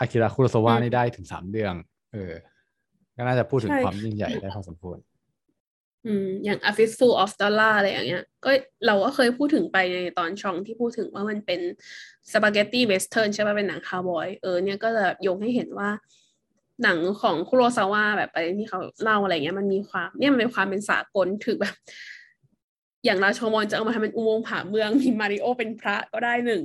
อากิระคุโรซาวะอืมนี่ได้ถึงสามเรื่อง เออ ก็น่าจะพูดถึงใช่ความยิ่งใหญ่ได้พอสมควรอืม อย่าง A Fistful of Dollar อะไรอย่างเงี้ย ก็เราก็เคยพูดถึงไปในตอนช่องที่พูดถึงว่ามันเป็น spaghetti western ใช่ป่ะเป็นหนังคาวบอย เออเนี่ยก็จะโยงให้เห็นว่า หนังของคุโรซาวะแบบประเด็นที่เขาเล่าอะไรเงี้ยมันมีความเนี่ยมันเป็นความเป็นสากลคือแบบ อย่างราโชมอนจะเอามาทำเป็นอุโมงค์ผาเมืองมีมาริโอเป็นพระก็ได้หนึ่ง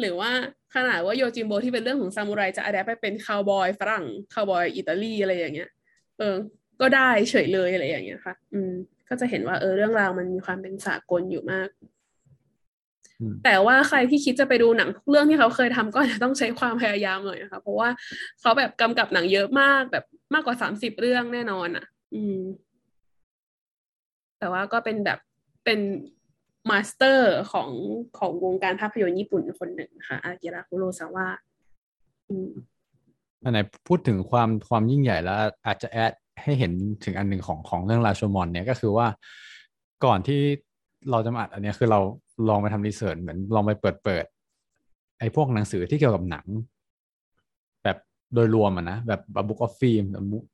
หรือว่าขนาดว่าโยจิมโบที่เป็นเรื่องของซามูไรจะอัดแอปไปเป็นคาวบอยฝรั่งคาวบอยอิตาลีอะไรอย่างเงี้ย เออ ก็ได้เฉยเลยอะไรอย่างเงี้ยค่ะ อืม ก็จะเห็นว่าเออเรื่องราวมันมีความเป็นสากลอยู่มาก แต่ว่าใครที่คิดจะไปดูหนังทุกเรื่องที่เขาเคยทำก็อาจจะต้องใช้ความพยายามหน่อยนะคะเพราะว่าเขาแบบกำกับหนังเยอะมากแบบมากกว่าสามสิบเรื่องแน่นอนอะ อืม แต่ว่าก็เป็นแบบเป็น master ของของวงการภาพยนตร์ญี่ปุ่นคนหนึ่งค่ะ อากิระคุโรซาวะอืมอันไหนพูดถึงความความยิ่งใหญ่แล้ว อาจจะ add ให้เห็นถึงอันหนึ่งของของเรื่องราโชมอนเนี่ยก็คือว่าก่อนที่เราจะมาอัดอันเนี้ยคือเรา ลองไปทำ research เหมือนลองไปเปิดเปิดไอ้พวกหนังสือที่เกี่ยวกับหนัง แบบโดยรวมอะนะ แบบ book of film book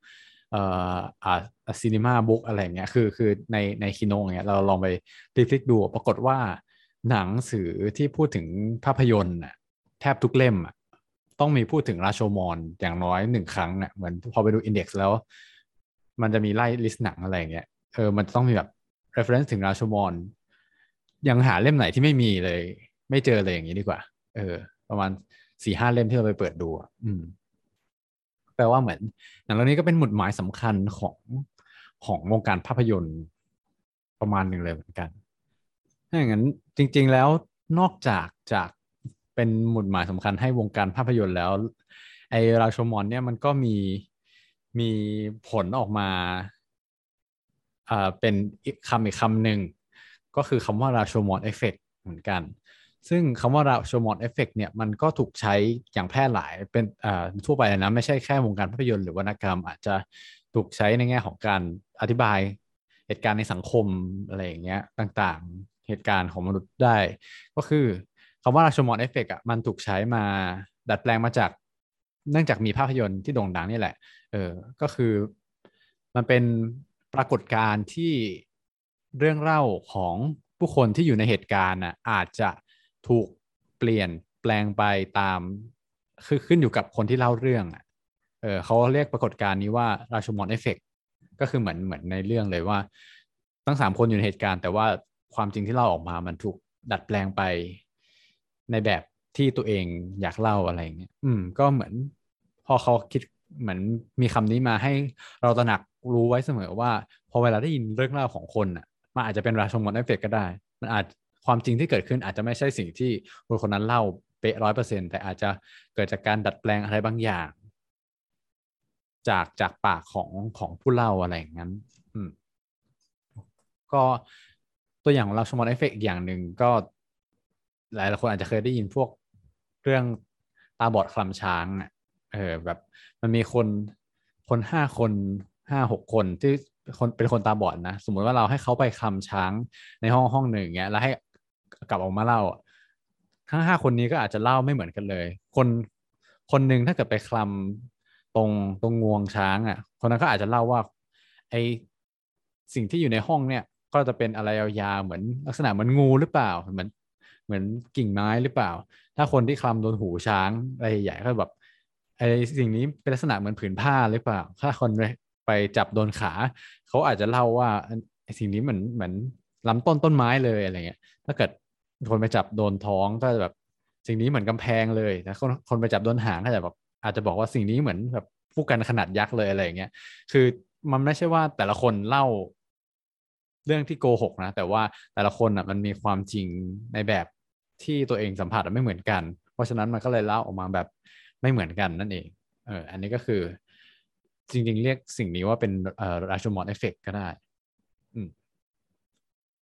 เอ่ออ่า cinema book อะไรเงี้ยคือคือในในคิโนเงี้ยเราลองไปพลิกๆดู ปรากฏว่าหนังสือที่พูดถึงภาพยนตร์น่ะแทบทุกเล่มอะต้องมีพูดถึงราโชมอนอย่างน้อยหนึ่งครั้งเนี่ยเหมือนพอไปดู index แล้ว มันจะมีไล่ list หนังอะไรเงี้ยเออมันต้องมีแบบ reference ถึงราโชมอน ยังหาเล่มไหนที่ไม่มีเลย ไม่เจอเลยอย่างนี้ดีกว่า เออ ประมาณสี่ห้าเล่มที่เราไปเปิดดูอะอืมแปลว่าเหมือนหนังเรื่องนี้ก็เป็นหมุดหมายสำคัญของของวงการภาพยนตร์ประมาณหนึ่งเลยเหมือนกันถ้าอย่างนั้นจริง ๆแล้วนอกจากจากเป็นหมุดหมายสำคัญให้วงการภาพยนตร์แล้ว ไอราชมอนเนี่ยมันก็มีมีผลออกมาอ่าเป็นคำอีกคำหนึ่ง ก็คือคำว่าราโชมอนเอฟเฟกเหมือนกัน ซึ่งคำว่าราโชมอนเอฟเฟกเนี่ยมันก็ถูกใช้อย่างแพร่หลายเป็นทั่วไปนะไม่ใช่แค่วงการภาพยนตร์หรือวรรณกรรม อาจจะถูกใช้ในแง่ของการอธิบายเหตุการณ์ในสังคมอะไรอย่างเงี้ยต่างๆ เหตุการณ์ของมนุษย์ได้ ก็คือคำว่าราโชมอนเอฟเฟกอะมันถูกใช้มาดัดแปลงมาจาก เนื่องจากมีภาพยนตร์ที่โด่งดังนี่แหละ เออก็คือมันเป็นปรากฏการณ์ที่ เรื่องเล่าของผู้คนที่อยู่ในเหตุการณ์น่ะอาจจะถูกเปลี่ยนแปลงไปตาม คือขึ้นอยู่กับคนที่เล่าเรื่องอะเออเขาเรียกปรากฏการณ์นี้ว่าราชมอนเอฟเฟกก็คือเหมือนเหมือนในเรื่องเลยว่า ทั้งสามคนอยู่ในเหตุการณ์ แต่ว่าความจริงที่เล่าออกมามันถูกดัดแปลงไปในแบบที่ตัวเองอยากเล่าอะไรเงี้ยอืม ก็เหมือน พอเขาคิดเหมือนมีคำนี้มาให้เราตระหนักรู้ไว้เสมอว่า พอเวลาได้ยินเรื่องเล่าของคนอะ มันอาจจะเป็นราโชมอนเอฟเฟกก็ได้ มันอาจความจริงที่เกิดขึ้นอาจจะไม่ใช่สิ่งที่คนคนนั้นเล่าเป๊ะร้อยเปอร์เซ็นต์แต่อาจจะเกิดจากการดัดแปลงอะไรบางอย่าง จากจากปากของของผู้เล่าอะไรอย่างนั้น อืม ก็ตัวอย่างของราโชมอนเอฟเฟกอีกอย่างหนึ่งก็ หลายๆคนอาจจะเคยได้ยินพวกเรื่องตาบอดคลำช้างอะเออแบบมันมีคนคนห้าคนห้าหกคนที่ คนเป็นคนตาบอดนะ สมมุติว่าเราให้เขาไปคลำช้างในห้องห้องหนึ่งเงี้ยแล้วให้กลับออกมาเล่า ทั้งห้าคนนี้ก็อาจจะเล่าไม่เหมือนกันเลย คนคนหนึ่งถ้าเกิดไปคลำตรงตรงงวงช้างอะ คนนั้นก็อาจจะเล่าว่า ไอสิ่งที่อยู่ในห้องเนี่ย ก็จะเป็นอะไรยาวๆเหมือนลักษณะเหมือนงูหรือเปล่าเหมือนเหมือนกิ่งไม้หรือเปล่า ถ้าคนที่คลำโดนหูช้างอะไรใหญ่ก็แบบไอสิ่งนี้เป็นลักษณะเหมือนผืนผ้าหรือเปล่า ถ้าคน ไปจับโดนขาเขาอาจจะเล่าว่าสิ่งนี้เหมือนเหมือนลำต้นต้นไม้เลยอะไรเงี้ย ถ้าเกิดคนไปจับโดนท้องก็จะแบบสิ่งนี้เหมือนกำแพงเลยแต่คนคนไปจับโดนหางก็จะแบบอาจจะบอกว่าสิ่งนี้เหมือนแบบผู้กันขนาดยักษ์เลยอะไรเงี้ย คือมันไม่ใช่ว่าแต่ละคนเล่าเรื่องที่โกหกนะ แต่ว่าแต่ละคนอะมันมีความจริงในแบบที่ตัวเองสัมผัสไม่เหมือนกัน เพราะฉะนั้นมันก็เลยเล่าออกมาแบบไม่เหมือนกันนั่นเอง เออ อันนี้ก็คือ จริงๆ เรียกสิ่งนี้ว่าเป็นเอ่อราชมอนเอฟเฟกก็ได้อืม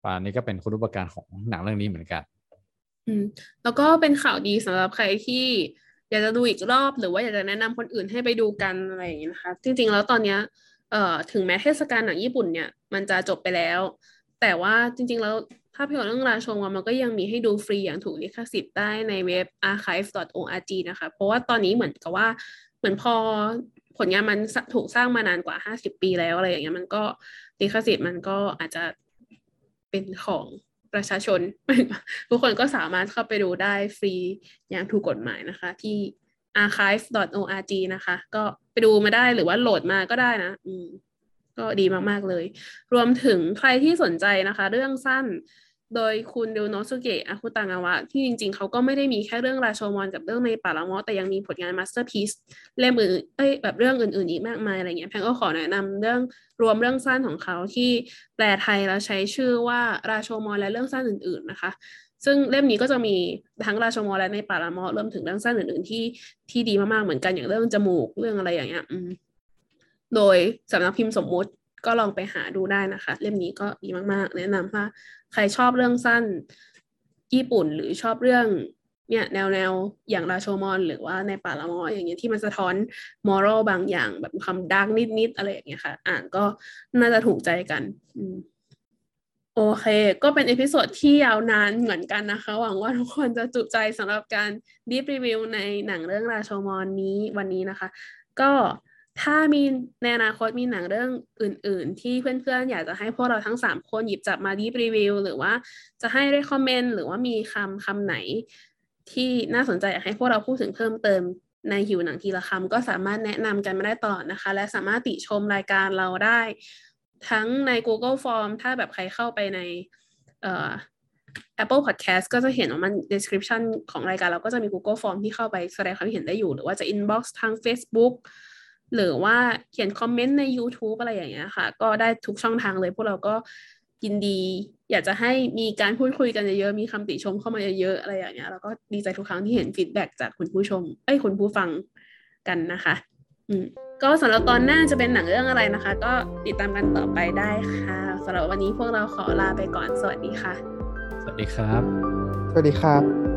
อันนี้ก็เป็นคุณอุปการของหนังเรื่องนี้เหมือนกัน อืม แล้วก็เป็นข่าวดีสำหรับใครที่อยากจะดูอีกรอบ หรือว่าอยากจะแนะนำคนอื่นให้ไปดูกันอะไรอย่างนี้นะคะ จริง ๆ แล้วตอนเนี้ยเอ่อถึงแม้เทศกาลหนังญี่ปุ่นเนี่ย มันจะจบไปแล้ว แต่ว่าจริง ๆ แล้วภาพยนตร์เรื่องราชงวมันก็ยังมีให้ดูฟรีอย่างถูกลิขสิทธิ์ได้ในเว็บ archive.org นะคะ เพราะว่าตอนนี้เหมือนกับว่าเหมือนพอ ผลงานมันถูกสร้างมานานกว่า50ปีแล้วอะไรอย่างเงี้ยมันก็ลิขสิทธิ์มันก็อาจจะเป็นของประชาชน ทุกคนก็สามารถเข้าไปดูได้ฟรีอย่างถูกกฎหมายนะคะ ที่ archive.org นะคะ ก็ไปดูมาได้หรือว่าโหลดมาก็ได้นะ อืมก็ดีมาก ๆ เลย รวมถึงใครที่สนใจนะคะ เรื่องสั้น โดยคุณริวโนสุเกะอาคุตางาวะ ที่จริงๆ เขาก็ไม่ได้มีแค่เรื่องราโชมอนกับเรื่องในป่าละเมาะแต่ยังมีผลงาน masterpiece เล่มอื่นเอ้ยแบบเรื่องอื่นๆ อีกมากมายอะไรเงี้ยแพงก็ขอแนะนำเรื่องรวมเรื่องสั้นของเขาที่แปลไทยแล้วใช้ชื่อว่าราโชมอนและเรื่องสั้นอื่นๆนะคะ ซึ่งเล่มนี้ก็จะมีทั้งราชมอนและในป่าละมอรวมถึงเรื่องสั้นอื่นๆ ที่ที่ดีมากๆเหมือนกันอย่างเรื่องจมูกเรื่องอะไรอย่างเงี้ยโดยสำนักพิมพ์สมมุติ ก็ลองไปหาดูได้นะคะ เล่มนี้ก็ดีมากๆ แนะนำว่าใครชอบเรื่องสั้นญี่ปุ่นหรือชอบเรื่องเนี่ยแนวแนวอย่างราโชมอนหรือว่าในป่าละมออย่างเงี้ยที่มันสะท้อนมอรัลบางอย่างแบบความดักนิดๆอะไรอย่างเงี้ยค่ะ อ่านก็น่าจะถูกใจกันโอเค ก็เป็น episode ที่ยาวนานเหมือนกันนะคะ หวังว่าทุกคนจะจุใจสำหรับการ deep review ในหนังเรื่องราโชมอนนี้วันนี้นะคะ ก็ ถ้ามีในอนาคตมีหนังเรื่องอื่น ๆ ที่เพื่อนๆ อยากจะให้พวกเราทั้ง 3 คนหยิบจับมา deep review หรือว่าจะให้ได้ comment หรือว่ามีคำคำไหน ที่น่าสนใจอยากให้พวกเราพูดถึงเพิ่มเติมในหิวหนังทีละคำก็สามารถแนะนำกันมาได้ตลอดนะคะ และสามารถติชมรายการเราได้ ทั้งใน Google Form ถ้าแบบใครเข้าไปในเอ่อ Apple Podcast ก็จะเห็นว่ามัน description ของรายการเราก็จะมี Google Form ที่เข้าไปแสดงความเห็นได้อยู่ หรือว่าจะ inbox ทาง Facebook หรือว่าเขียนคอมเมนต์ใน YouTube อะไรอย่างเงี้ยค่ะ ก็ได้ทุกช่องทางเลย พวกเราก็ยินดี อยากจะให้มีการพูดคุยกันเยอะๆมีคำติชมเข้ามาเยอะๆอะไรอย่างเงี้ยแล้วก็ดีใจทุกครั้งที่เห็นฟีดแบ็จากคุณผู้ชมเอ้ยคุณผู้ฟังกันนะคะ อืมก็สำหรับตอนหน้าจะเป็นหนังเรื่องอะไรนะคะ ก็ติดตามกันต่อไปได้ค่ะสำหรับวันนี้พวกเราขอลาไปก่อนสวัสดีค่ะ สวัสดีครับ สวัสดีครับ